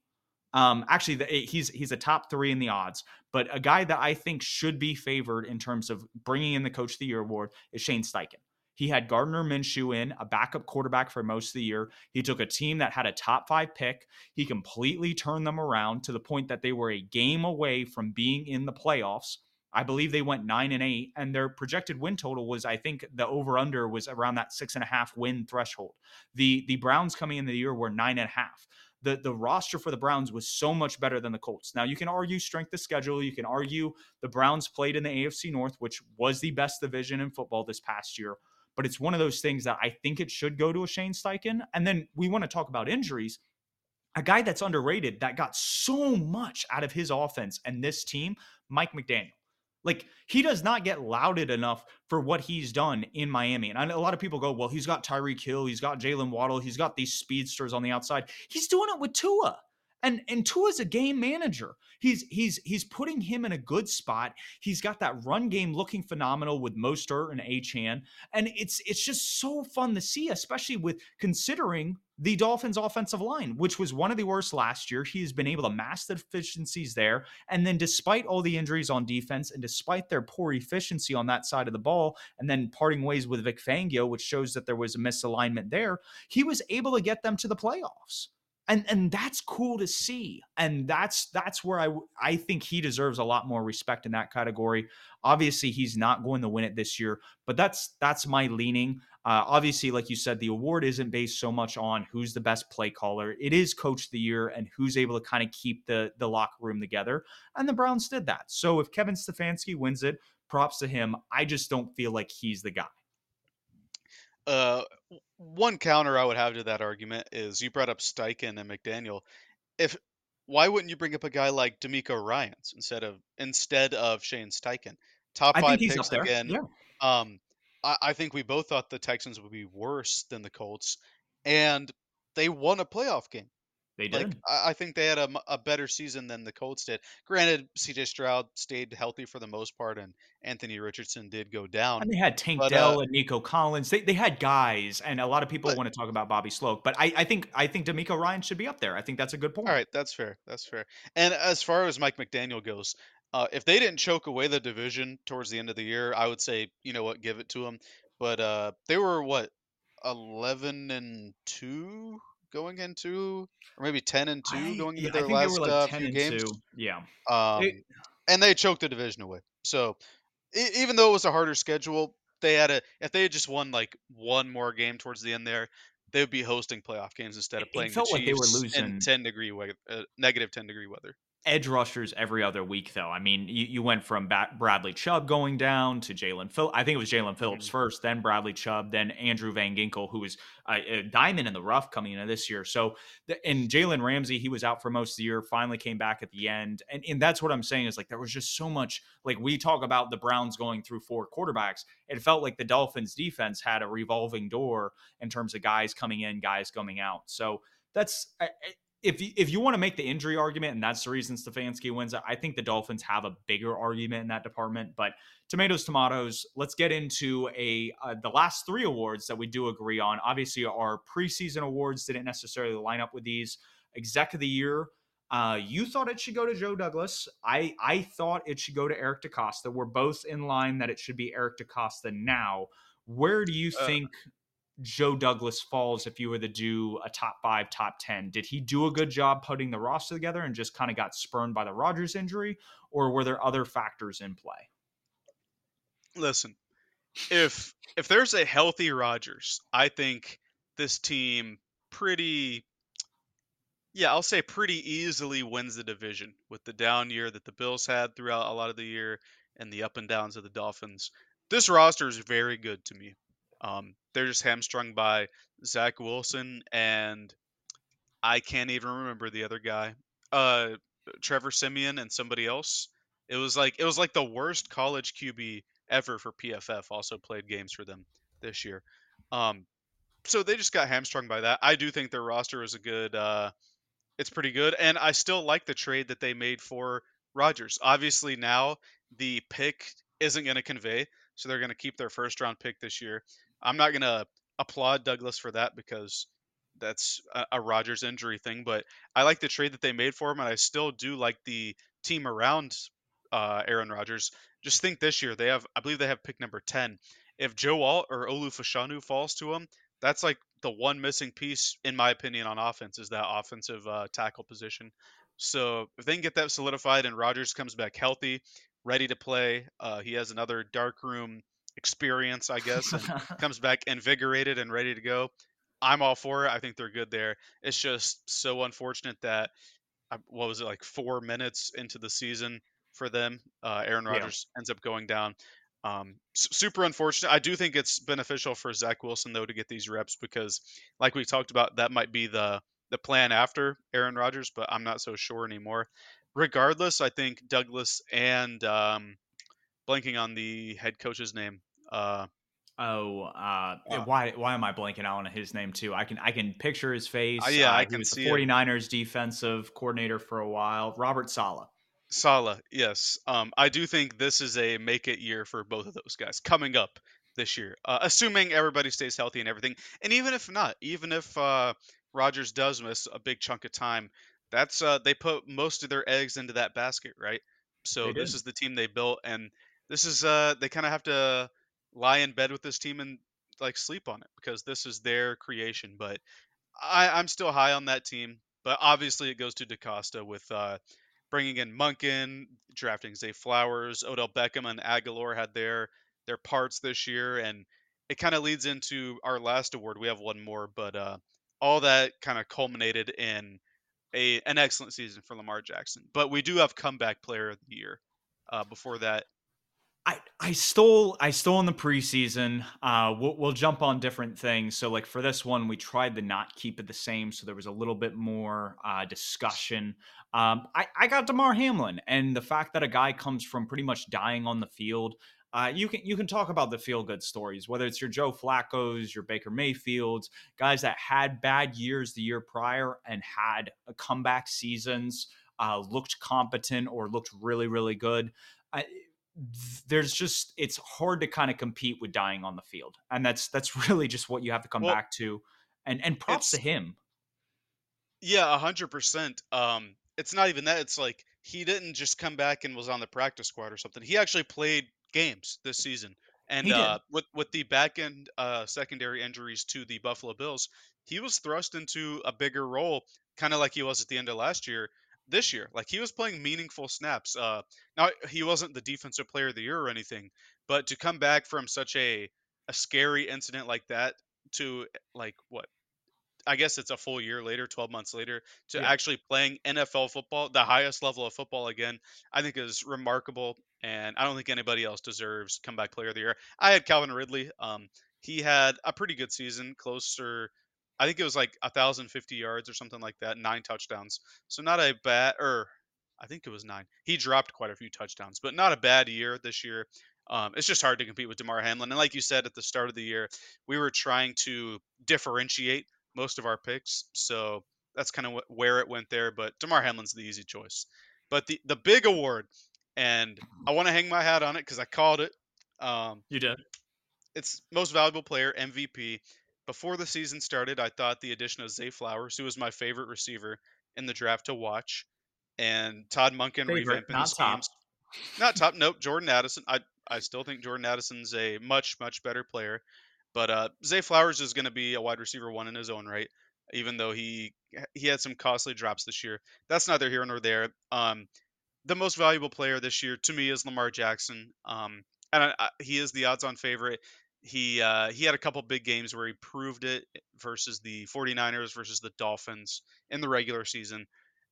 um, actually, the, eh, he's he's a top three in the odds, but a guy that I think should be favored in terms of bringing in the Coach of the Year award is Shane Steichen. He had Gardner Minshew in, a backup quarterback for most of the year. He took a team that had a top five pick. He completely turned them around to the point that they were a game away from being in the playoffs. I believe they went nine and eight, and their projected win total was, I think, the over under was around that six and a half win threshold. The the Browns coming into the year were nine and a half the the roster for the Browns was so much better than the Colts. Now you can argue strength of schedule, you can argue the Browns played in the AFC North, which was the best division in football this past year. But it's one of those things that I think it should go to a Shane Steichen. And then we want to talk about injuries. A guy that's underrated that got so much out of his offense and this team, Mike McDaniel. Like he does not get lauded enough for what he's done in Miami. And a lot of people go, well, he's got Tyreek Hill, he's got Jalen Waddle, he's got these speedsters on the outside. He's doing it with Tua. And and Tua's a game manager. He's he's he's putting him in a good spot. He's got that run game looking phenomenal with Mostert and Achane, And it's it's just so fun to see, especially with considering the Dolphins' offensive line, which was one of the worst last year. He's been able to mask the deficiencies there. And then, despite all the injuries on defense and despite their poor efficiency on that side of the ball, and then parting ways with Vic Fangio, which shows that there was a misalignment there, he was able to get them to the playoffs and and that's cool to see and that's that's where i i think he deserves a lot more respect in that category. Obviously he's not going to win it this year but that's that's my leaning. Uh, obviously like you said the award isn't based so much on who's the best play caller. It is coach of the year and who's able to kind of keep the the locker room together and the browns did that. So if kevin stefanski wins it props to him. I just don't feel like he's the guy uh, one counter I would have to that argument is you brought up Steichen and McDaniel. If why wouldn't you bring up a guy like DeMeco Ryans instead of instead of Shane Steichen? Top I five think he's up picks again. Yeah, Um, I, I think we both thought the Texans would be worse than the Colts, and they won a playoff game. They did. I, I think they had a, a, better season than the Colts did. Granted, C.J. Stroud stayed healthy for the most part, and Anthony Richardson did go down. And they had Tank But uh, Dell and Nico Collins. They they had guys, and a lot of people but want to talk about Bobby Slowik, but I, I think I think DeMeco Ryan should be up there. I think that's a good point. All right, that's fair. That's fair. And as far as Mike McDaniel goes, uh, if they didn't choke away the division towards the end of the year, I would say, you know what, give it to them. But uh, they were what, 11 and 2 going into, or maybe 10 and 2 I going into yeah, their think they were last like uh, few games. two. Yeah, it, Um, and they choked the division away. So e- even though it was a harder schedule, they had a, if they had just won like one more game towards the end there, they would be hosting playoff games instead it of it playing the felt like they were Chiefs in 10 degree weather, uh, negative 10 degree weather. Edge rushers every other week, though. I mean, you, you went from ba- Bradley Chubb going down to Jaelan Phillips. I think it was Jaelan Phillips Mhm. first, then Bradley Chubb, then Andrew Van Ginkel, who was a, a diamond in the rough coming into this year. So, the, and Jalen Ramsey, he was out for most of the year, finally came back at the end. And, and that's what I'm saying is like there was just so much. Like we talk about the Browns going through four quarterbacks, it felt like the Dolphins defense had a revolving door in terms of guys coming in, guys coming out. So, that's if you, if you want to make the injury argument, and that's the reason Stefanski wins, I think the Dolphins have a bigger argument in that department. But tomatoes, tomatoes. Let's get into a uh, the last three awards that we do agree on. Obviously, our preseason awards didn't necessarily line up with these. Exec of the year. Uh, you thought it should go to Joe Douglas. I I thought it should go to Eric DeCosta. We're both in line that it should be Eric DeCosta now. Where do you uh, think Joe Douglas falls if you were to do a top five, top 10? Did he do a good job putting the roster together and just kind of got spurned by the Rodgers injury? Or were there other factors in play? Listen, if if there's a healthy Rodgers, I think this team pretty yeah, I'll say pretty easily wins the division with the down year that the Bills had throughout a lot of the year and the up and downs of the Dolphins. This roster is very good to me. Um, they're just hamstrung by Zach Wilson and I can't even remember the other guy. Uh, Trevor Siemian and somebody else. It was like it was like the worst college QB ever for PFF. Also played games for them this year. Um, so they just got hamstrung by that. I do think their roster is a good. Uh, it's pretty good, and I still like the trade that they made for Rodgers. Obviously, now the pick isn't going to convey, so they're going to keep their first round pick this year. I'm not going to applaud Douglas for that because that's a, a Rodgers injury thing, but I like the trade that they made for him, and I still do like the team around uh, Aaron Rodgers. Just think this year they have, I believe they have pick number ten. If Joe Alt or Olu Fashanu falls to him, that's like the one missing piece, in my opinion, on offense is that offensive uh, tackle position. So if they can get that solidified and Rodgers comes back healthy, ready to play, uh, he has another dark room experience, I guess, and comes back invigorated and ready to go. I'm all for it. I think they're good there. It's just so unfortunate that uh, what was it like four minutes into the season for them, uh, Aaron Rodgers yeah. ends up going down. Um, super unfortunate. I do think it's beneficial for Zach Wilson though to get these reps because, like we talked about, that might be the the plan after Aaron Rodgers, but I'm not so sure anymore. Regardless, I think Douglas and um, blanking on the head coach's name. Uh, oh, uh, why why am I blanking out on his name too? I can I can picture his face. Uh, yeah, uh, I can was see the 49ers him. defensive coordinator for a while. Robert Saleh. Saleh, yes. Um, I do think this is a make it year for both of those guys coming up this year, uh, assuming everybody stays healthy and everything. And even if not, even if uh, Rodgers does miss a big chunk of time, that's uh, they put most of their eggs into that basket, right? So this is the team they built, and this is uh they kind of have to lie in bed with this team and like sleep on it because this is their creation. But I, I'm still high on that team. But obviously, it goes to DeCosta with uh, bringing in Monken, drafting Zay Flowers, Odell Beckham, and Agholor had their their parts this year, and it kind of leads into our last award. We have one more, but uh, all that kind of culminated in a an excellent season for Lamar Jackson. But we do have comeback player of the year. Uh, before that, I, I stole I stole in the preseason. Uh, we'll, we'll jump on different things. So like for this one, we tried to not keep it the same, so there was a little bit more uh, discussion. Um, I I got Damar Hamlin, and the fact that a guy comes from pretty much dying on the field. Uh, you can you can talk about the feel good stories, whether it's your Joe Flacco's, your Baker Mayfields, guys that had bad years the year prior and had comeback seasons, uh, looked competent or looked really really good. I, there's just it's hard to kind of compete with dying on the field, and that's that's really just what you have to come well, back to. And and props to him. Yeah, a hundred percent. Um, it's not even that. It's like he didn't just come back and was on the practice squad or something. He actually played games this season. And uh, with with the back end uh, secondary injuries to the Buffalo Bills, he was thrust into a bigger role, kind of like he was at the end of last year this year. Like he was playing meaningful snaps. Uh, now he wasn't the defensive player of the year or anything, but to come back from such a a scary incident like that to like what I guess it's a full year later, 12 months later, to Yeah. actually playing NFL football, the highest level of football again, I think is remarkable. And I don't think anybody else deserves comeback player of the year. I had Calvin Ridley. Um, he had a pretty good season, closer. I think it was like 1,050 yards or something like that, nine touchdowns. So not a bad, or I think it was nine. He dropped quite a few touchdowns, but not a bad year this year. Um, it's just hard to compete with Damar Hamlin. And like you said at the start of the year, we were trying to differentiate most of our picks. So that's kind of wh- where it went there. But Damar Hamlin's the easy choice. But the, the big award, and I want to hang my hat on it because I called it. Um, you did. It's most valuable player, MVP. Before the season started, I thought the addition of Zay Flowers, who was my favorite receiver in the draft to watch, and Todd Monken Favorite, revamping the not top. Not top. Nope. Jordan Addison. I I still think Jordan Addison's a much much better player, but uh, Zay Flowers is going to be a wide receiver one in his own right. Even though he he had some costly drops this year, that's neither here nor there. Um, the most valuable player this year to me is Lamar Jackson. Um, and I, I, he is the odds-on favorite. He uh, he had a couple big games where he proved it versus the 49ers versus the Dolphins in the regular season.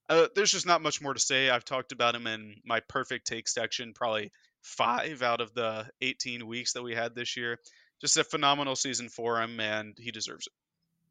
Uh, there's just not much more to say. I've talked about him in my Purrfect Take section, probably five out of the 18 weeks that we had this year. Just a phenomenal season for him, and he deserves it.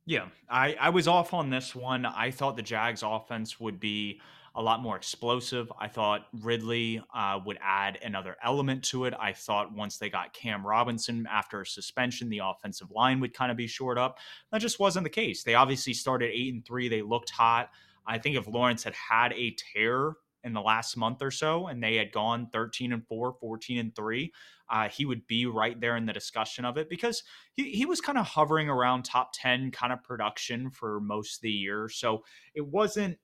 Yeah, I, I was off on this one. I thought the Jags offense would be a lot more explosive. I thought Ridley uh, would add another element to it. I thought once they got Cam Robinson after a suspension, the offensive line would kind of be shored up. That just wasn't the case. They obviously started eight and three. They looked hot. I think if Lawrence had had a tear in the last month or so and they had gone 13 and 4 14 and 3 uh, he would be right there in the discussion of it because he, he was kind of hovering around top 10 kind of production for most of the year so it wasn't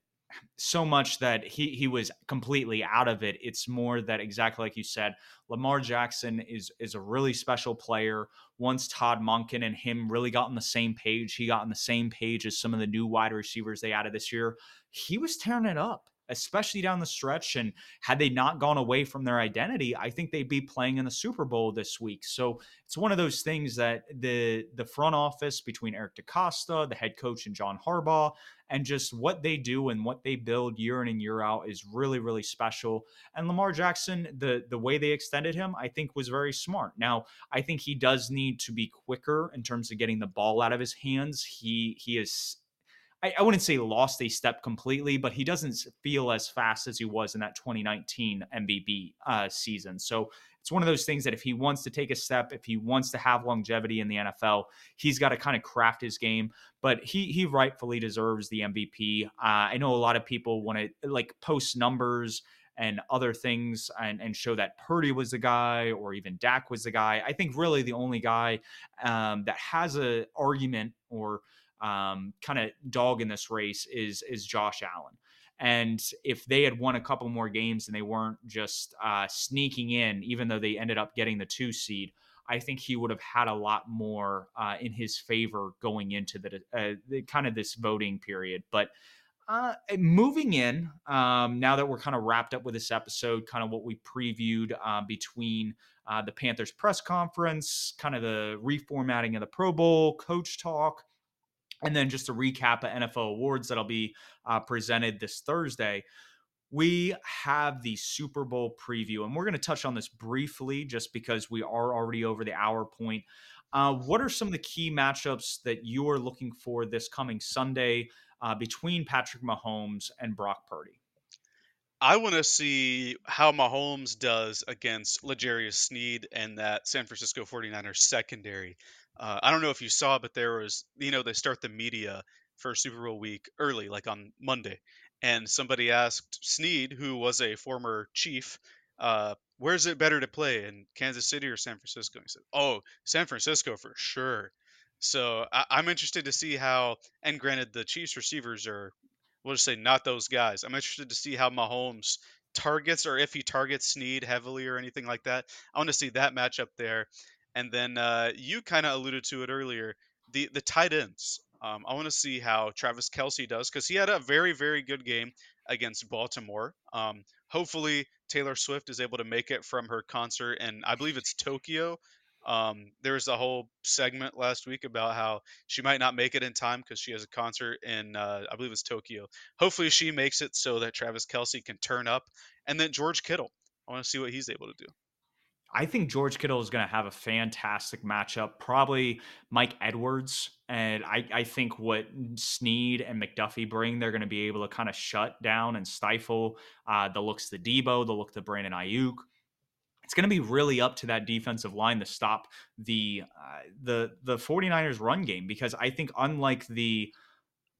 so much that he he was completely out of it. It's more that exactly like you said, Lamar Jackson is is a really special player. Once Todd Monken and him really got on the same page, he got on the same page as some of the new wide receivers they added this year. He was tearing it up especially down the stretch. And had they not gone away from their identity, I think they'd be playing in the Super Bowl this week. So it's one of those things that the the front office between Eric DeCosta, the head coach, and John Harbaugh, and just what they do and what they build year in and year out is really, really special. And Lamar Jackson, the the way they extended him, I think was very smart. Now, I think he does need to be quicker in terms of getting the ball out of his hands. He he is I, wouldn't say lost a step completely, but he doesn't feel as fast as he was in that 2019 MVP uh, season. So it's one of those things that if he wants to take a step, if he wants to have longevity in the NFL, he's got to kind of craft his game. But he he rightfully deserves the MVP. Uh, I know a lot of people want to like post numbers and other things and, and show that Purdy was the guy or even Dak was the guy. I think really the only guy um, that has a argument or um, kind of dog in this race is is Josh Allen. And if they had won a couple more games and they weren't just uh, sneaking in, even though they ended up getting the two seed, I think he would have had a lot more uh, in his favor going into the, uh, the, kind of this voting period. But uh, moving in, um, now that we're kind of wrapped up with this episode, kind of what we previewed uh, between uh, the Panthers press conference, kind of the reformatting of the Pro Bowl, coach talk, and then just a recap of NFL awards that'll be uh, presented this Thursday. We have the Super Bowl preview, and we're going to touch on this briefly just because we are already over the hour point. Uh, what are some of the key matchups that you are looking for this coming Sunday uh, between Patrick Mahomes and Brock Purdy? I want to see how Mahomes does against L'Jarius Sneed and that San Francisco 49ers secondary. Uh, I don't know if you saw, but there was, you know, they start the media for Super Bowl week early, like on Monday. And somebody asked Sneed, who was a former chief, uh, where's it better to play in Kansas City or San Francisco? He said, oh, San Francisco for sure. So I- I'm interested to see how, and granted, the Chiefs receivers are, we'll just say not those guys. I'm interested to see how Mahomes targets or if he targets Sneed heavily or anything like that. I want to see that matchup there. And then uh, you kind of alluded to it earlier. The the tight ends. Um, I want to see how Travis Kelce does because he had a very very good game against Baltimore. Um, hopefully Taylor Swift is able to make it from her concert, and I believe it's Tokyo. Um, there was a whole segment last week about how she might not make it in time because she has a concert in, uh, I believe it's Tokyo. Hopefully, she makes it so that Travis Kelce can turn up, and then George Kittle. I want to see what he's able to do. I think George Kittle is going to have a fantastic matchup. Probably Mike Edwards. And I, I think what Sneed and McDuffie bring, they're going to be able to kind of shut down and stifle uh, the looks to Deebo, the look to Brandon Aiyuk It's going to be really up to that defensive line to stop the uh, the the 49ers run game because I think unlike the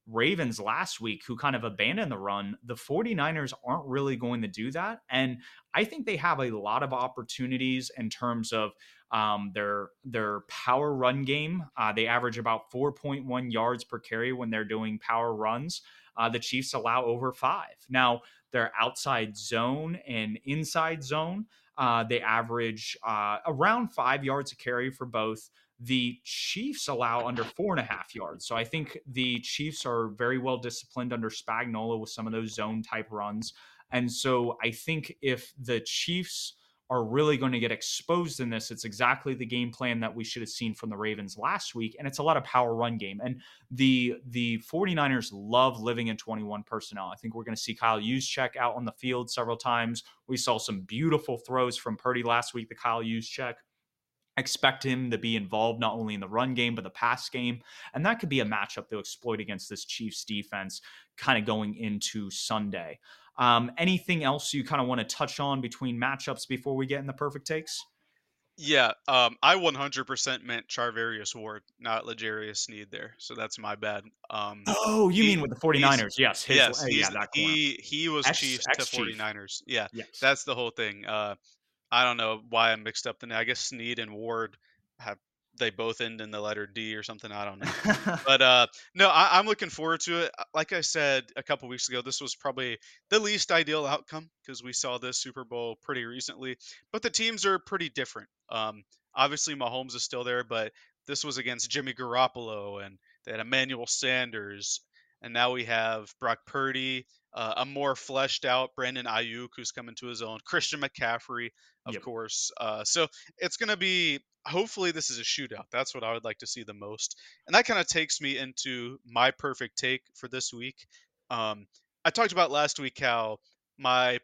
Ravens last week, who kind of abandoned the run, the 49ers aren't really going to do that. And I think they have a lot of opportunities in terms of um, their their power run game. Uh, they average about 4.1 yards per carry when they're doing power runs. Uh, the Chiefs allow over five. Now, their outside zone and inside zone, uh, they average uh, around five yards a carry for both. The Chiefs allow under four and a half yards. So I think the Chiefs are very well disciplined under Spagnuolo with some of those zone type runs. And so I think if the Chiefs are really going to get exposed in this, it's exactly the game plan that we should have seen from the Ravens last week. And it's a lot of power run game. And the the 49ers love living in 21 personnel. I think we're going to see Kyle Juszczyk out on the field several times. We saw some beautiful throws from Purdy last week, the Kyle Juszczyk expect him to be involved not only in the run game but the pass game and that could be a matchup they'll exploit against this chiefs defense kind of going into sunday um, anything else you kind of want to touch on between matchups before we get in the Purrfect Takes yeah, um, I 100% meant Charvarius Ward, not L'Jarius Sneed there. So that's my bad. Um, oh, you he, mean with the 49ers? Yes. His, yes. Uh, yeah, he, he was X, Chiefs X to 49ers. Yeah. Yes. That's the whole thing. Uh, I don't know why I mixed up the name. I guess Sneed and Ward have they both end in the letter D or something. I don't know. but uh, no, I, am looking forward to it. Uh, like I said a couple weeks ago, this was probably the least ideal outcome because we saw this Super Bowl pretty recently. But the teams are pretty different. Um, obviously, Mahomes is still there, but this was against Jimmy Garoppolo and they had Emmanuel Sanders, and now we have Brock Purdy, uh, a more fleshed out Brandon Aiyuk who's coming to his own, Christian McCaffrey, of yep. course. Uh, so it's going to be hopefully this is a shootout. That's what I would like to see the most. And that kind of takes me into my Purrfect Take for this week. Um, I talked about last week how my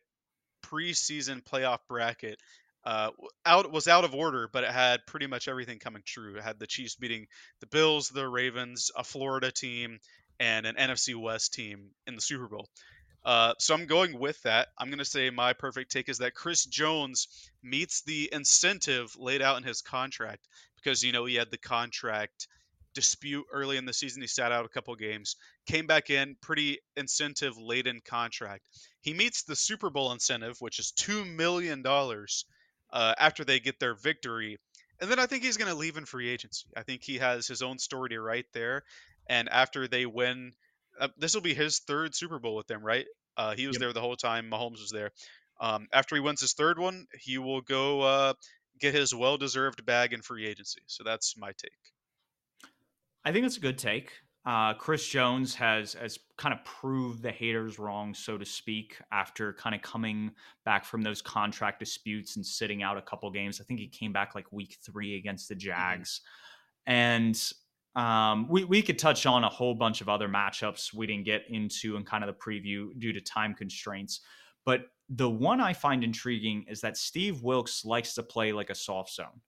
preseason playoff bracket uh, out was out of order, but it had pretty much everything coming true. It had the Chiefs beating the Bills, the Ravens, a Florida team, and an NFC West team in the Super Bowl. Uh, so I'm going with that. I'm going to say my Purrfect Take is that Chris Jones meets the incentive laid out in his contract because you know he had the contract dispute early in the season. He sat out a couple games, came back in, pretty incentive laden contract. He meets the Super Bowl incentive, which is two million dollars uh, after they get their victory. And then I think he's going to leave in free agency. I think he has his own story to write there. And after they win uh, this will be his third Super Bowl with them, right? Uh, he was yep. there the whole time. Mahomes was there. Um, after he wins his third one, he will go uh, get his well-deserved bag in free agency. So that's my take. I think that's a good take. Uh, Chris Jones has has kind of proved the haters wrong, so to speak, after kind of coming back from those contract disputes and sitting out a couple games. I think he came back like week three against the mm-hmm. Jags, mm-hmm. and um, we, we could touch on a whole bunch of other matchups we didn't get into in kind of the preview due to time constraints. But the one I find intriguing is that Steve Wilks likes to play like a soft zone.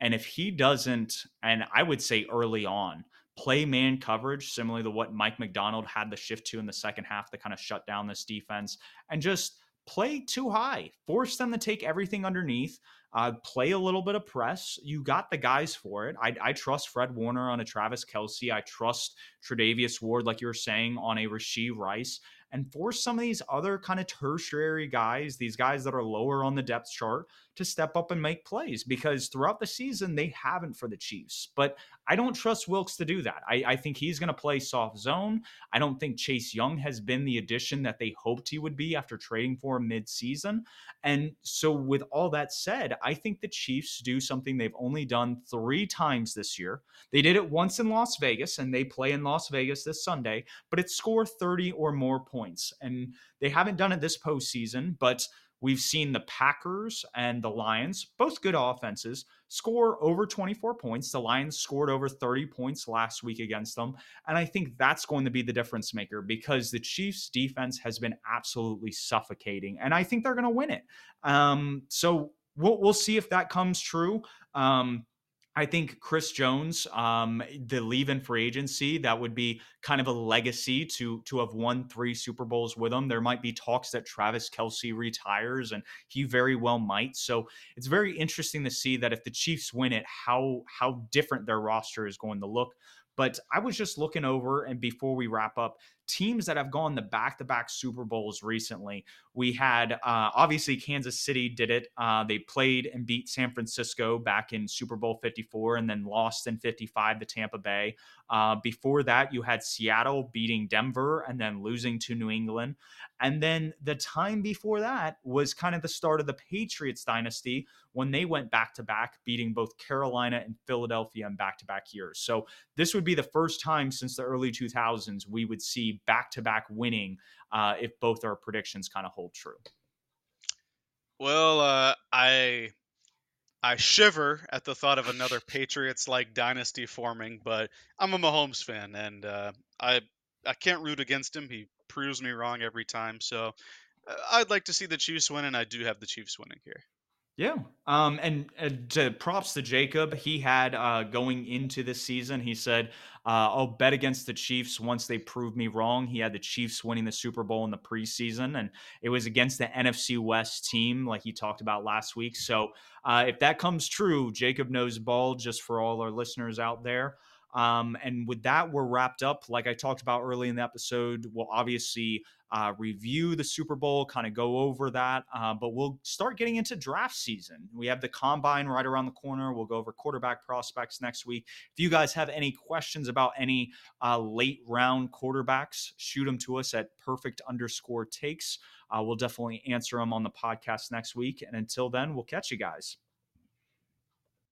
And if he doesn't, and I would say early on, play man coverage, similarly to what Mike Macdonald had the shift to in the second half to kind of shut down this defense, and just play too high, force them to take everything underneath, uh, play a little bit of press. You got the guys for it. I, I trust Fred Warner on a Travis Kelce. I trust Tre'Davious Ward, like you were saying, on a Rashee Rice and force some of these other kind of tertiary guys, these guys that are lower on the depth chart, to step up and make plays because throughout the season they haven't for the Chiefs. But I don't trust Wilks to do that. I, I think he's going to play soft zone. I don't think Chase Young has been the addition that they hoped he would be after trading for him mid-season. And so, with all that said, I think the Chiefs do something they've only done three times this year. They did it once in Las Vegas, and they play in Las Vegas this Sunday, but it's score 30 or more points. And they haven't done it this postseason, but we've seen the Packers and the Lions, both good offenses, score over 24 points. The Lions scored over 30 points last week against them. And I think that's going to be the difference maker because the Chiefs' defense has been absolutely suffocating. And I think they're going to win it. Um, so we'll, we'll see if that comes true. Um, I think Chris Jones, um, the leave in free agency, that would be kind of a legacy to to have won three Super Bowls with him. There might be talks that Travis Kelce retires, and he very well might. So it's very interesting to see that if the Chiefs win it, how how different their roster is going to look. But I was just looking over, and before we wrap up, teams that have gone the back to back Super Bowls recently. We had uh, obviously Kansas City did it. Uh, they played and beat San Francisco back in Super Bowl 54 and then lost in 55 to Tampa Bay. Uh, before that, you had Seattle beating Denver and then losing to New England. And then the time before that was kind of the start of the Patriots dynasty when they went back to back, beating both Carolina and Philadelphia in back to back years. So this would be the first time since the early 2000s we would see back to back winning uh, if both our predictions kind of hold true. Well, uh, I I shiver at the thought of another Patriots like dynasty forming, but I'm a Mahomes fan, and uh, I I can't root against him. He proves me wrong every time. So uh, I'd like to see the Chiefs win, and I do have the Chiefs winning here. Yeah. Um, and, to, props to Jacob. He had uh, going into this season, he said, uh, I'll bet against the Chiefs once they prove me wrong. He had the Chiefs winning the Super Bowl in the preseason, and it was against the NFC West team, like he talked about last week. So uh, if that comes true, Jacob knows ball, just for all our listeners out there. Um, and with that, we're wrapped up. Like I talked about early in the episode, we'll obviously uh, review the Super Bowl, kind of go over that, uh, but we'll start getting into draft season. We have the combine right around the corner. We'll go over quarterback prospects next week. If you guys have any questions about any uh, late round quarterbacks, shoot them to us at perfect underscore takes. Uh, we'll definitely answer them on the podcast next week. And until then, we'll catch you guys.